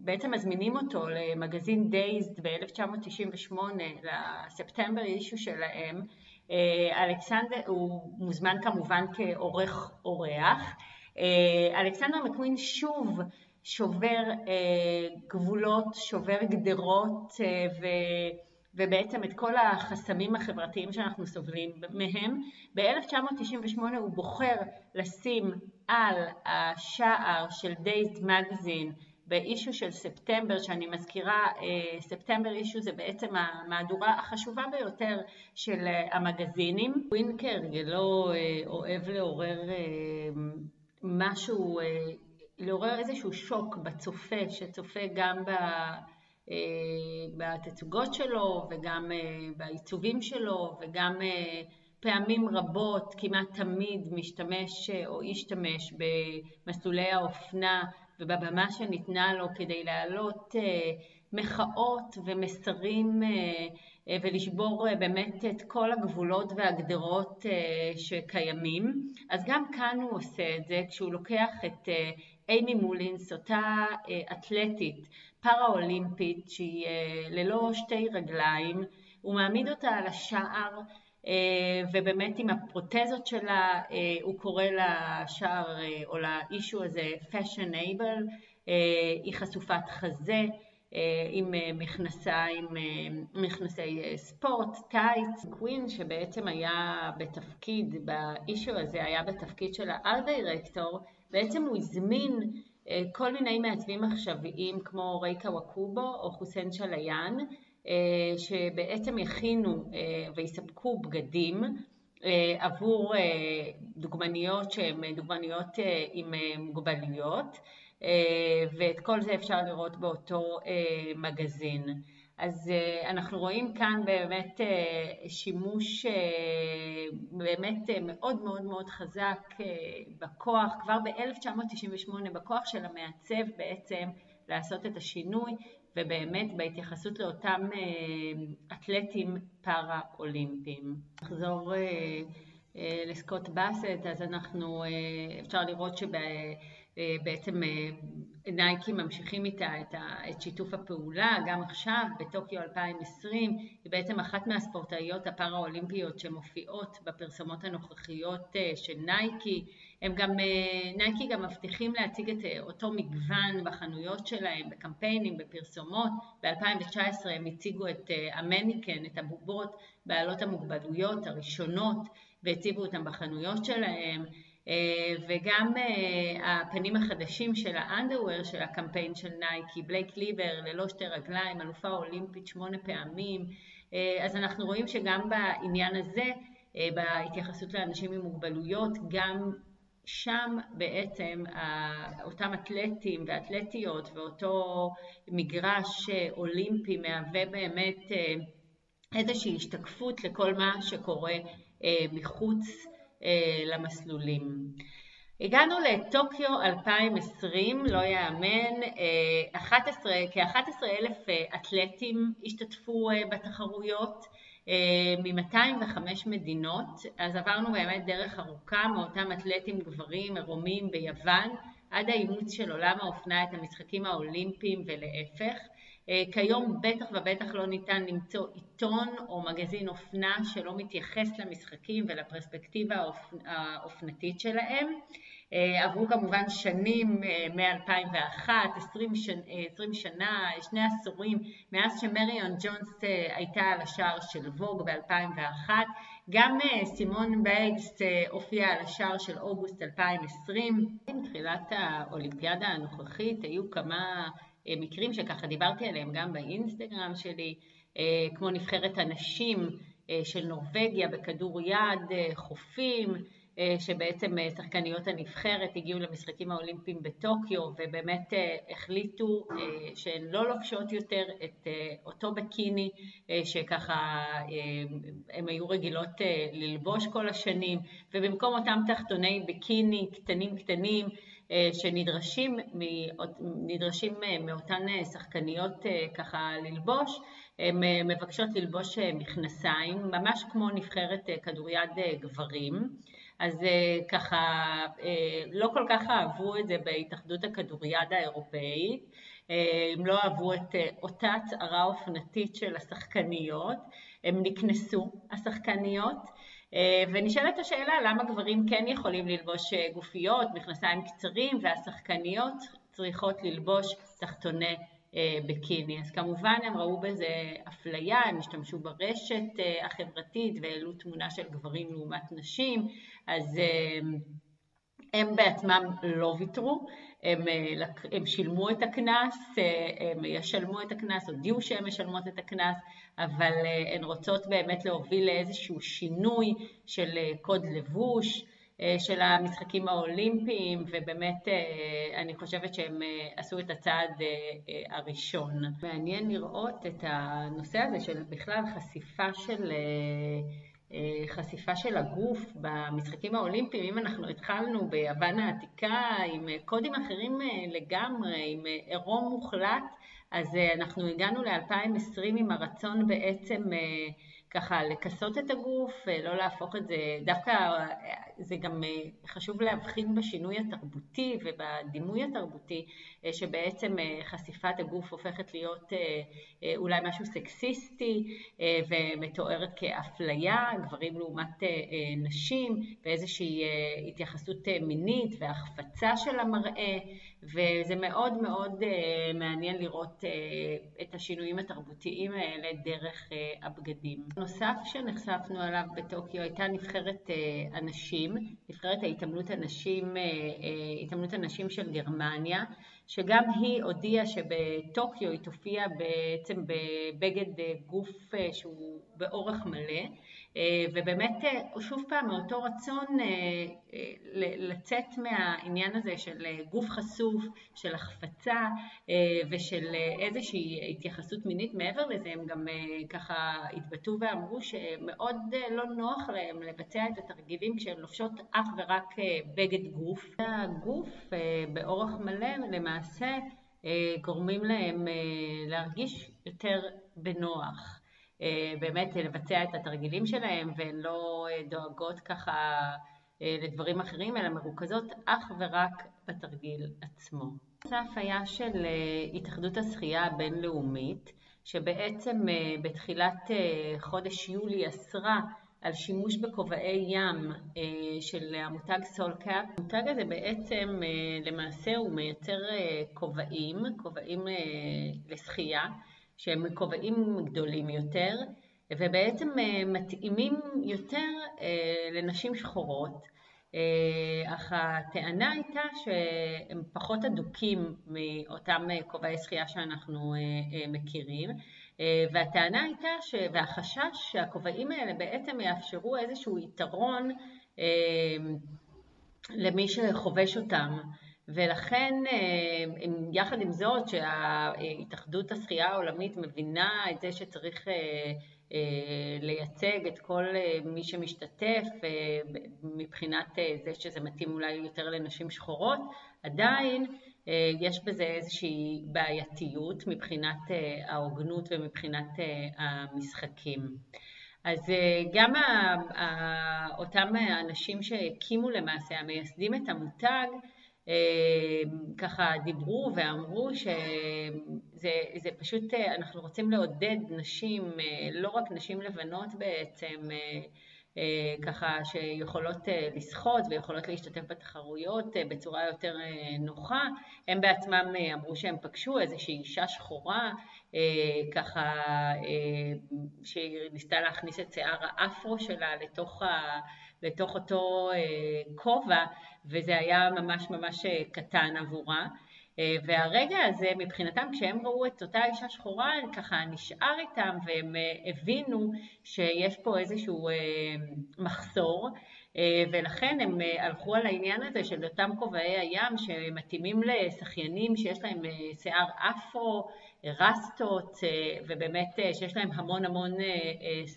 בעצם מזמינים אותו למגזין דייזד ב-1998, לספטמבר אישו שלהם, אלכסנדר, הוא מוזמן כמובן כעורך אורח, אלכסנדר מקווין שוב שובר גבולות, שובר גדרות ו... ובעצם את כל החסמים החברתיים שאנחנו סובלים מהם. ב-1998 הוא בוחר לשים על השער של דייזד מגזין באישו של ספטמבר, שאני מזכירה, אה, ספטמבר אישו זה בעצם המהדורה החשובה ביותר של אה, המגזינים. ווינקר לא אוהב לעורר משהו, לעורר איזשהו שוק בצופה, שצופה גם ב... אה, בתצוגות שלו וגם אה, בעיצובים שלו וגם אה, פעמים רבות, כמעט תמיד, משתמש או השתמש במסלולי האופנה ובבמה שניתנה לו כדי להעלות מחאות ומסרים ולשבור באמת את כל הגבולות והגדרות שקיימים. אז גם כאן הוא עושה את זה כשהוא לוקח את אימי מולינס, אותה אתלטית פארה-אולימפית שהיא ללא שתי רגליים, הוא מעמיד אותה על השער אה, ובאמת עם הפרוטזות שלה אה, הוא קורא לשער אה, או לאישו הזה fashionable, היא חשופת חזה עם מכנסיים, מכנסי ספורט, טייץ, קווין שבעצם היה בתפקיד, באישו הזה היה בתפקיד של הארט דירקטור, בעצם הוא הזמין כל מיני מעצבים עכשוויים כמו רייקה וואקובו או חוסיין שליאן אה, שבעצם יכינו אה, ויספקו בגדים אה, עבור דוגמניות שהן דוגמניות עם מוגבלויות ואת כל זה אפשר לראות באותו מגזין. אז אנחנו רואים כאן באמת שימוש באמת מאוד מאוד מאוד חזק בכוח, כבר ב-1998 בכוח של המעצב בעצם לעשות את השינוי ובאמת בהתייחסות לאותם אה, אתלטים פארה-אולימפיים. נחזור אה, אה, לסקוט באסט, אז אנחנו, אפשר לראות שבעצם נייקי ממשיכים איתה את, שיתוף הפעולה, גם עכשיו בטוקיו 2020, היא בעצם אחת מהספורטאיות הפארה-אולימפיות שמופיעות בפרסומות הנוכחיות של נייקי. הם גם, אה, נייקי גם מבטיחים להציג את אה, אותו מגוון בחנויות שלהם, בקמפיינים, בפרסומות. ב-2019 הם הציגו את אה, המניקן, את הבובות בעלות המוגבלויות הראשונות, והציבו אותם בחנויות שלהם. וגם הפנים החדשים של האנדרוור של הקמפיין של נייקי, בלייק ליבר, ללא שתי רגליים, אלופה אולימפית שמונה פעמים. אז אנחנו רואים שגם בעניין הזה, בהתייחסות לאנשים עם מוגבלויות, גם שם בעצם אותם אתלטים ואתלטיות ואותו מגרש אולימפי מהווה באמת אה, איזושהי השתקפות לכל מה שקורה אה, מחוץ אה, למסלולים. הגענו לטוקיו 2020, לא יאמן, 11, כ-11 אלף אתלטים השתתפו בתחרויות, אה, מ-205 מדינות, אז עברנו באמת דרך ארוכה מאותם אתלטים גברים עירומים ביוון עד האימוץ של עולם האופנה את המשחקים האולימפיים ולהפך. אה, כיום בטח ובטח לא ניתן למצוא עיתון או מגזין אופנה שלא מתייחס למשחקים ולפרספקטיבה האופנתית שלהם. אה, עברו כמובן שנים אה, מ-2001, 20, 20 שנה, שני עשורים, מאז שמריון ג'ונס הייתה על השער של ווג ב-2001. גם סימון בייגס הופיע על השער של אוגוסט 2020. עם תחילת האולימפיאדה הנוכחית היו כמה אה, מקרים שככה דיברתי עליהם גם באינסטגרם שלי, אה, כמו נבחרת הנשים אה, של נורבגיה בכדור יד, חופים, שבעצם שחקניות הנבחרת הגיעו למשחקים האולימפיים בטוקיו ובאמת החליטו שהן לא לובשות יותר את אותו בקיני שככה הן היו רגילות ללבוש כל השנים ובמקום אותם תחתוני בקיני קטנים קטנים אה, שנדרשים נדרשים אה, מאותן אה, שחקניות ככה ללבוש, הן מבקשות ללבוש מכנסיים, ממש כמו נבחרת כדוריד גברים. אז ככה לא כל כך אהבו את זה בהתאחדות הכדוריד האירופאית, הם לא אהבו את אותה הצהרה אופנתית של השחקניות, הם נקנסו השחקניות אה, ונשאלת השאלה למה גברים כן יכולים ללבוש אה, גופיות, מכנסיים קצרים והשחקניות צריכות ללבוש תחתוני אה, בקיני. אז כמובן הם ראו בזה אפליה, הם השתמשו ברשת החברתית והעלו תמונה של גברים לעומת נשים, אז הם בעצמם לא ויתרו, הם, אה, הם שילמו את הקנס, אה, הם ישלמו את הקנס, הודיעו שהם משלמות את הקנס, אבל אה, הן רוצות באמת להוביל לאיזשהו שינוי של קוד לבוש, של המשחקים האולימפיים, ובאמת אני חושבת שהם עשו את הצעד הראשון. מעניין לראות את הנושא הזה של בכלל חשיפה של חשיפה של הגוף במשחקים האולימפיים, אם אנחנו התחלנו ביוון העתיקה עם קודים אחרים לגמרי, עם עירום מוחלט, אז אנחנו הגענו ל-2020 עם הרצון בעצם ככה לכסות את הגוף, לא להפוך את זה, דווקא זה גם אה, חשוב להבחין בשינוי התרבותי ובדימוי התרבותי, אה, שבעצם אה, חשיפת הגוף הופכת להיות אולי משהו סקסיסטי ומתוארת כאפליה, גברים לעומת נשים, ואיזושהי התייחסות מינית והחפצה של המראה, וזה מאוד מאוד מעניין לראות את השינויים התרבותיים האלה דרך הבגדים. נוסף שנחשפנו עליו בטוקיו הייתה נבחרת הנשים. הנשים, נבחרת ההתעמלות הנשים, אה, אה, התעמלות הנשים של גרמניה, שגם היא הודיעה שבטוקיו היא תופיע בעצם בבגד גוף אה, שהוא באורך מלא, ובאמת אה, שוב פעם מאותו רצון לצאת מהעניין הזה של גוף חשוף, של החפצה ושל איזושהי התייחסות מינית, מעבר לזה הם גם ככה התבטאו ואמרו שמאוד לא נוח להם לבצע את התרגילים כשהן לובשות אך ורק בגד גוף. הגוף באורך מלא למעשה גורמים להם להרגיש יותר בנוח. אה, באמת לבצע את התרגילים שלהם והן לא אה, דואגות ככה אה, לדברים אחרים אלא מרוכזות אך ורק בתרגיל עצמו. נוסף היה של התאחדות השחייה הבינלאומית שבעצם בתחילת חודש יולי אסרה על שימוש בכובעי ים של המותג סולקאפ. המותג הזה בעצם למעשה הוא מייצר כובעים, כובעים לשחייה שהם כובעים גדולים יותר ובעצם אה, מתאימים יותר אה, לנשים שחורות. אה, אך הטענה הייתה שהם פחות אדוקים מאותם כובעי שחייה שאנחנו מכירים. והטענה הייתה, ש... והחשש שהכובעים האלה בעצם יאפשרו איזשהו יתרון למי שחובש אותם ולכן אה, יחד עם זאת שהתאחדות השחייה העולמית מבינה את זה שצריך אה, אה, לייצג את כל מי שמשתתף מבחינת זה שזה מתאים אולי יותר לנשים שחורות, עדיין יש בזה איזושהי בעייתיות מבחינת ההוגנות ומבחינת המשחקים. אז גם אותם האנשים שהקימו למעשה, המייסדים את המותג, ככה דיברו ואמרו שזה פשוט, אה, אנחנו רוצים לעודד נשים, אה, לא רק נשים לבנות בעצם, ככה שיכולות לשחות ויכולות להשתתף בתחרויות בצורה יותר נוחה. הם בעצמם אמרו שהם פגשו איזושהי אישה שחורה, ככה שהיא ניסתה להכניס את שיער האפרו שלה לתוך, ה, לתוך אותו כובע. וזה היה ממש ממש אה, קטן עבורה. אה, והרגע הזה מבחינתם כשהם ראו את אותה אישה שחורה ככה נשאר איתם והם אה, הבינו שיש פה איזשהו מחסור ולכן הם הלכו על העניין הזה של אותם כובעי הים שמתאימים לשחיינים שיש להם שיער אפרו, רסטות ובאמת שיש להם המון המון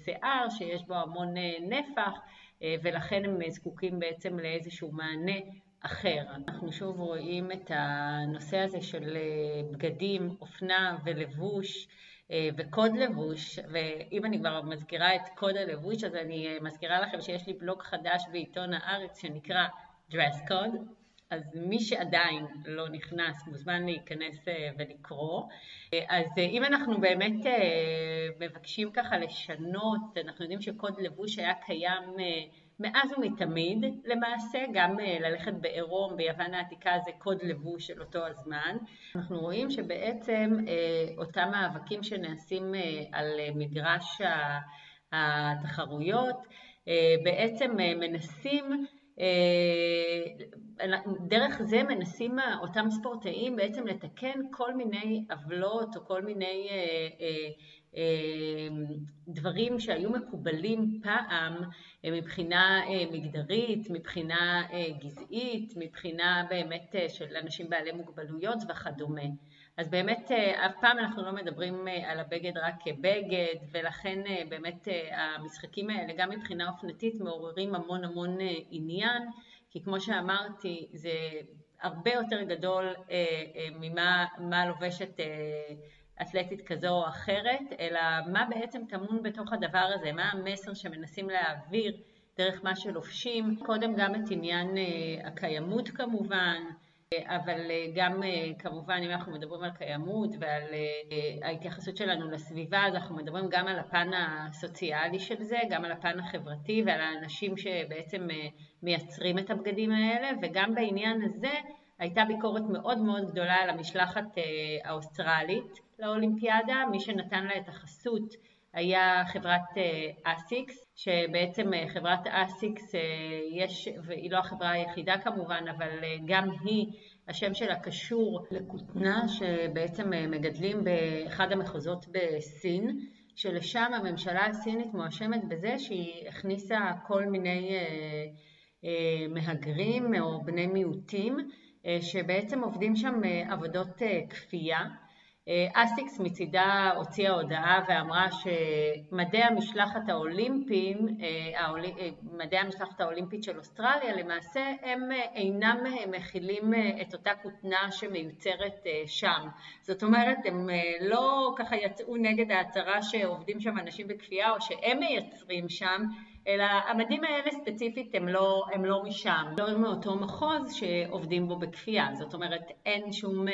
שיער שיש בו המון נפח ולכן הם זקוקים בעצם לאיזשהו מענה אחר. אנחנו שוב רואים את הנושא הזה של אה, בגדים, אופנה ולבוש אה, וקוד לבוש, ואם אני כבר מזכירה את קוד הלבוש, אז אני מזכירה לכם שיש לי בלוג חדש בעיתון הארץ שנקרא Dress Code, אז מי שעדיין לא נכנס מוזמן להיכנס אה, ולקרוא. אה, אז אה, אם אנחנו באמת מבקשים ככה לשנות, אנחנו יודעים שקוד לבוש היה קיים מאז ומתמיד למעשה, גם ללכת בעירום ביוון העתיקה זה קוד לבוש של אותו הזמן. אנחנו רואים שבעצם אותם מאבקים שנעשים על מגרש התחרויות בעצם מנסים דרך זה מנסים אותם ספורטאים בעצם לתקן כל מיני עוולות או כל מיני אה, אה, דברים שהיו מקובלים פעם מבחינה מגדרית, מבחינה גזעית, מבחינה באמת של אנשים בעלי מוגבלויות וכדומה. אז באמת אף פעם אנחנו לא מדברים על הבגד רק כבגד, ולכן באמת המשחקים האלה, גם מבחינה אופנתית, מעוררים המון המון עניין, כי כמו שאמרתי, זה הרבה יותר גדול ממה לובשת אתלטית כזו או אחרת, אלא מה בעצם טמון בתוך הדבר הזה, מה המסר שמנסים להעביר דרך מה שלובשים. קודם גם את עניין אה, הקיימות כמובן, אה, אבל אה, גם כמובן אם אנחנו מדברים על קיימות ועל ההתייחסות שלנו לסביבה, אז אנחנו מדברים גם על הפן הסוציאלי של זה, גם על הפן החברתי ועל האנשים שבעצם מייצרים את הבגדים האלה, וגם בעניין הזה הייתה ביקורת מאוד מאוד גדולה על המשלחת האוסטרלית לאולימפיאדה, מי שנתן לה את החסות היה חברת אסיקס, שבעצם אה, חברת אסיקס אה, יש, והיא לא החברה היחידה כמובן, אבל אה, גם היא, השם שלה קשור לכותנה שבעצם מגדלים באחד המחוזות בסין, שלשם הממשלה הסינית מואשמת בזה שהיא הכניסה כל מיני מהגרים או בני מיעוטים שבעצם עובדים שם עבודות כפייה. אסיקס מצידה הוציאה הודעה ואמרה שמדעי המשלחת האולימפיים, אה, אה, מדעי המשלחת האולימפית של אוסטרליה למעשה הם אה, אינם מכילים את אותה כותנה שמיוצרת שם. זאת אומרת הם לא ככה יצאו נגד ההצהרה שעובדים שם אנשים בכפייה או שהם מייצרים שם אלא המדים האלה ספציפית הם לא, הם לא משם, לא מאותו מחוז שעובדים בו בכפייה, זאת אומרת אין שום אה,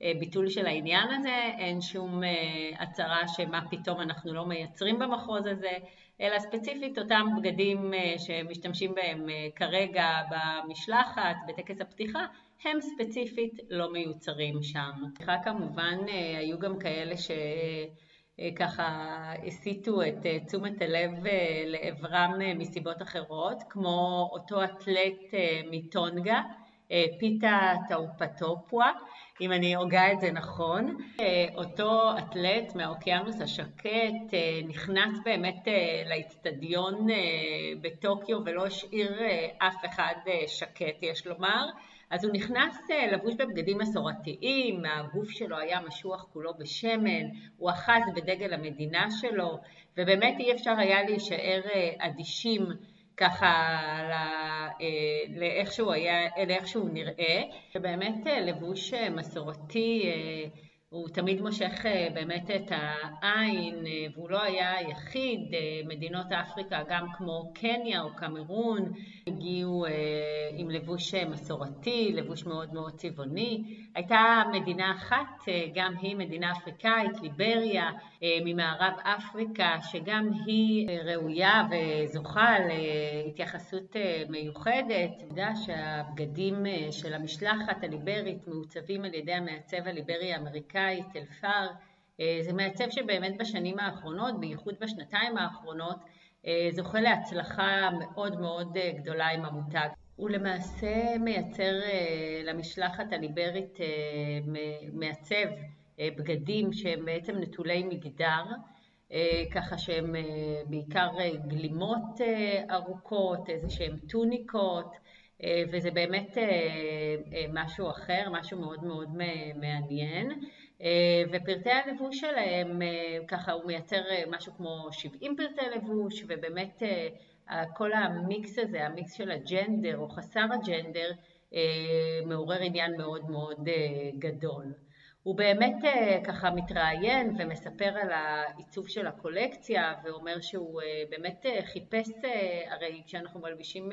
ביטול של העניין הזה, אין שום אה, הצהרה שמה פתאום אנחנו לא מייצרים במחוז הזה, אלא ספציפית אותם בגדים אה, שמשתמשים בהם כרגע במשלחת, בטקס הפתיחה, הם ספציפית לא מיוצרים שם. כמובן היו גם כאלה ש... ככה הסיטו את תשומת הלב לעברם מסיבות אחרות, כמו אותו אתלט מטונגה, פיתה טאופטופואה, אם אני הוגה את זה נכון. אה, אותו אתלט מהאוקיינוס השקט אה, נכנס באמת אה, לאיצטדיון בטוקיו ולא השאיר אף אחד שקט, יש לומר. אז הוא נכנס לבוש בבגדים מסורתיים, הגוף שלו היה משוח כולו בשמן, הוא אחז בדגל המדינה שלו, ובאמת אי אפשר היה להישאר אדישים ככה אה, לאיך שהוא היה, לאיך שהוא נראה, ובאמת אה, לבוש אה, מסורתי הוא תמיד מושך באמת את העין, והוא לא היה היחיד, מדינות אפריקה גם כמו קניה או קמרון הגיעו עם לבוש מסורתי, לבוש מאוד מאוד צבעוני. הייתה מדינה אחת, גם היא מדינה אפריקאית, ליבריה, ממערב אפריקה, שגם היא ראויה וזוכה להתייחסות מיוחדת. עובדה שהבגדים של המשלחת הליברית מעוצבים על ידי המעצב הליברי האמריקאי תלפר. זה מעצב שבאמת בשנים האחרונות, בייחוד בשנתיים האחרונות, זוכה להצלחה מאוד מאוד גדולה עם המותג. הוא למעשה מייצר למשלחת הליברית מעצב בגדים שהם בעצם נטולי מגדר, ככה שהם בעיקר גלימות ארוכות, איזה שהם טוניקות, וזה באמת משהו אחר, משהו מאוד מאוד מעניין. ופרטי הלבוש שלהם, ככה הוא מייצר משהו כמו 70 פרטי לבוש, ובאמת כל המיקס הזה, המיקס של הג'נדר או חסר הג'נדר, מעורר עניין מאוד מאוד גדול. הוא באמת ככה מתראיין ומספר על העיצוב של הקולקציה ואומר שהוא באמת חיפש, הרי כשאנחנו מלבישים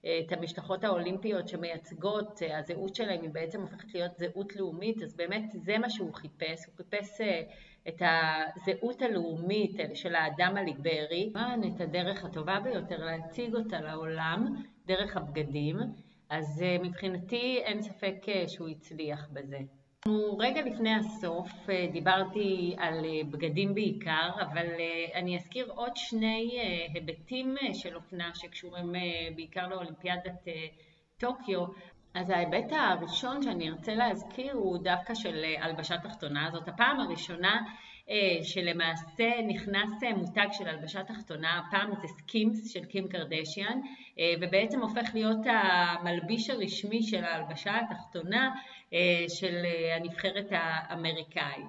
את המשלחות האולימפיות שמייצגות, הזהות שלהם היא בעצם הופכת להיות זהות לאומית, אז באמת זה מה שהוא חיפש, הוא חיפש את הזהות הלאומית של האדם הליברי, את הדרך הטובה ביותר להציג אותה לעולם דרך הבגדים, אז מבחינתי אין ספק שהוא הצליח בזה. רגע לפני הסוף דיברתי על בגדים בעיקר, אבל אני אזכיר עוד שני היבטים של אופנה שקשורים בעיקר לאולימפיאדת טוקיו. אז ההיבט הראשון שאני ארצה להזכיר הוא דווקא של הלבשה תחתונה. זאת הפעם הראשונה שלמעשה נכנס מותג של הלבשה תחתונה, הפעם זה סקימס של קים קרדשיאן, ובעצם הופך להיות המלביש הרשמי של ההלבשה התחתונה של הנבחרת האמריקאית.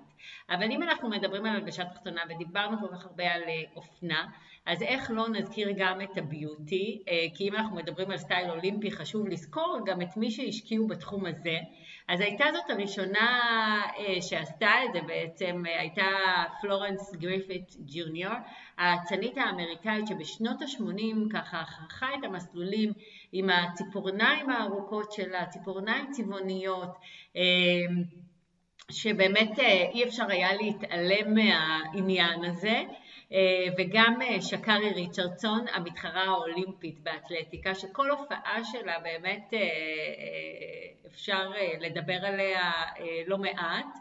אבל אם אנחנו מדברים על הלבשה תחתונה ודיברנו כל כך הרבה על אופנה, אז איך לא נזכיר גם את הביוטי, כי אם אנחנו מדברים על סטייל אולימפי חשוב לזכור גם את מי שהשקיעו בתחום הזה. אז הייתה זאת הראשונה שעשתה את זה בעצם, הייתה פלורנס גריפית ג'וניור, האצנית האמריקאית שבשנות ה-80 ככה חרכה את המסלולים עם הציפורניים הארוכות שלה, ציפורניים צבעוניות, שבאמת אי אפשר היה להתעלם מהעניין הזה. וגם שקארי ריצ'רדסון, המתחרה האולימפית באתלטיקה, שכל הופעה שלה באמת אפשר לדבר עליה לא מעט,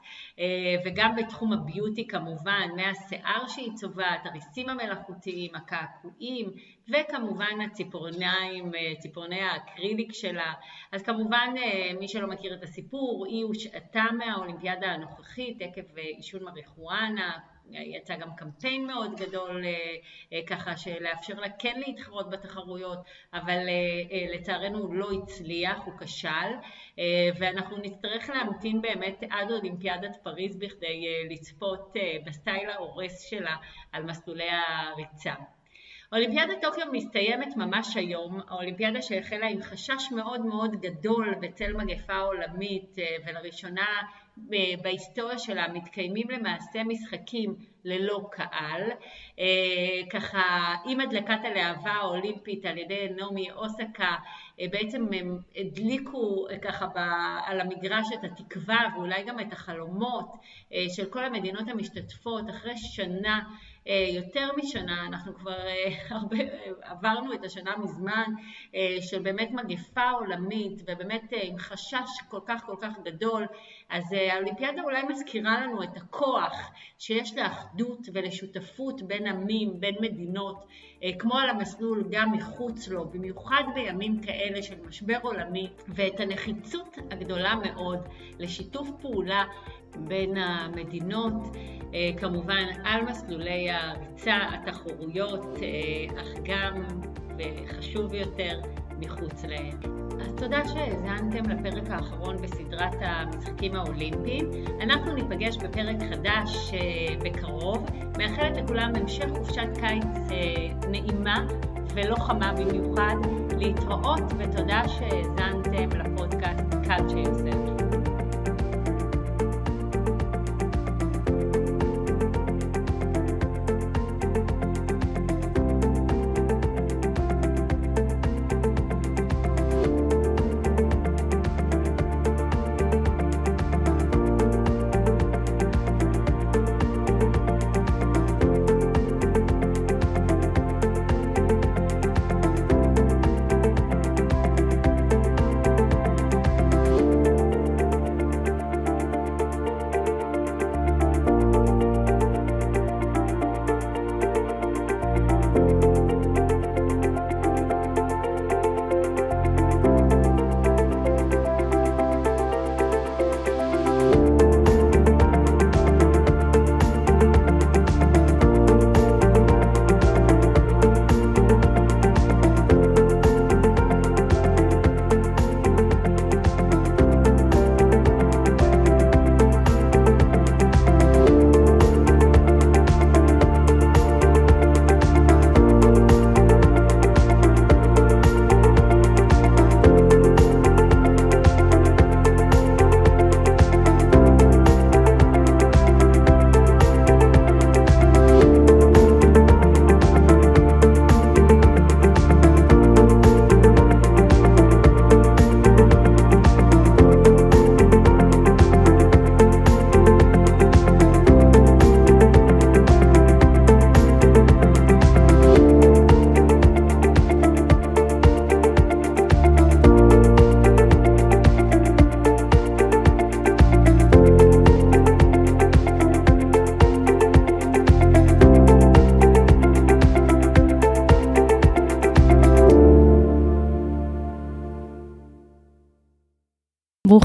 וגם בתחום הביוטי כמובן, מהשיער שהיא צובעת, הריסים המלאכותיים, הקעקועים, וכמובן הציפורניים, ציפורני האקריליק שלה. אז כמובן, מי שלא מכיר את הסיפור, היא הושעתה מהאולימפיאדה הנוכחית עקב עישון מריחואנה, יצא גם קמפיין מאוד גדול ככה שלאפשר לה כן להתחרות בתחרויות, אבל לצערנו הוא לא הצליח, הוא כשל, ואנחנו נצטרך להמתין באמת עד אולימפיאדת פריז בכדי לצפות בסטייל ההורס שלה על מסלולי הריצה. אולימפיאדת טוקיו מסתיימת ממש היום, האולימפיאדה שהחלה עם חשש מאוד מאוד גדול בצל מגפה עולמית ולראשונה בהיסטוריה שלה מתקיימים למעשה משחקים ללא קהל, ככה עם הדלקת הלהבה האולימפית על ידי נעמי אוסקה בעצם הם הדליקו ככה על המגרש את התקווה ואולי גם את החלומות של כל המדינות המשתתפות. אחרי שנה יותר משנה, אנחנו כבר הרבה, עברנו את השנה מזמן של באמת מגפה עולמית ובאמת עם חשש כל כך כל כך גדול, אז האולימפיאדה אולי מזכירה לנו את הכוח שיש לאחדות ולשותפות בין עמים, בין מדינות, כמו על המסלול גם מחוץ לו, במיוחד בימים כאלה של משבר עולמי, ואת הנחיצות הגדולה מאוד לשיתוף פעולה בין המדינות, כמובן על מסלולי הריצה, התחרויות, אך גם, וחשוב יותר, מחוץ להם. אז תודה שהאזנתם לפרק האחרון בסדרת המשחקים האולימפיים. אנחנו ניפגש בפרק חדש בקרוב. מאחלת לכולם המשך חופשת קיץ נעימה ולא חמה במיוחד. להתראות ותודה שהאזנתם לפודקאסט Culture Yourself.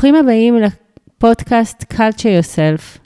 ברוכים הבאים לפודקאסט Culture Yourself.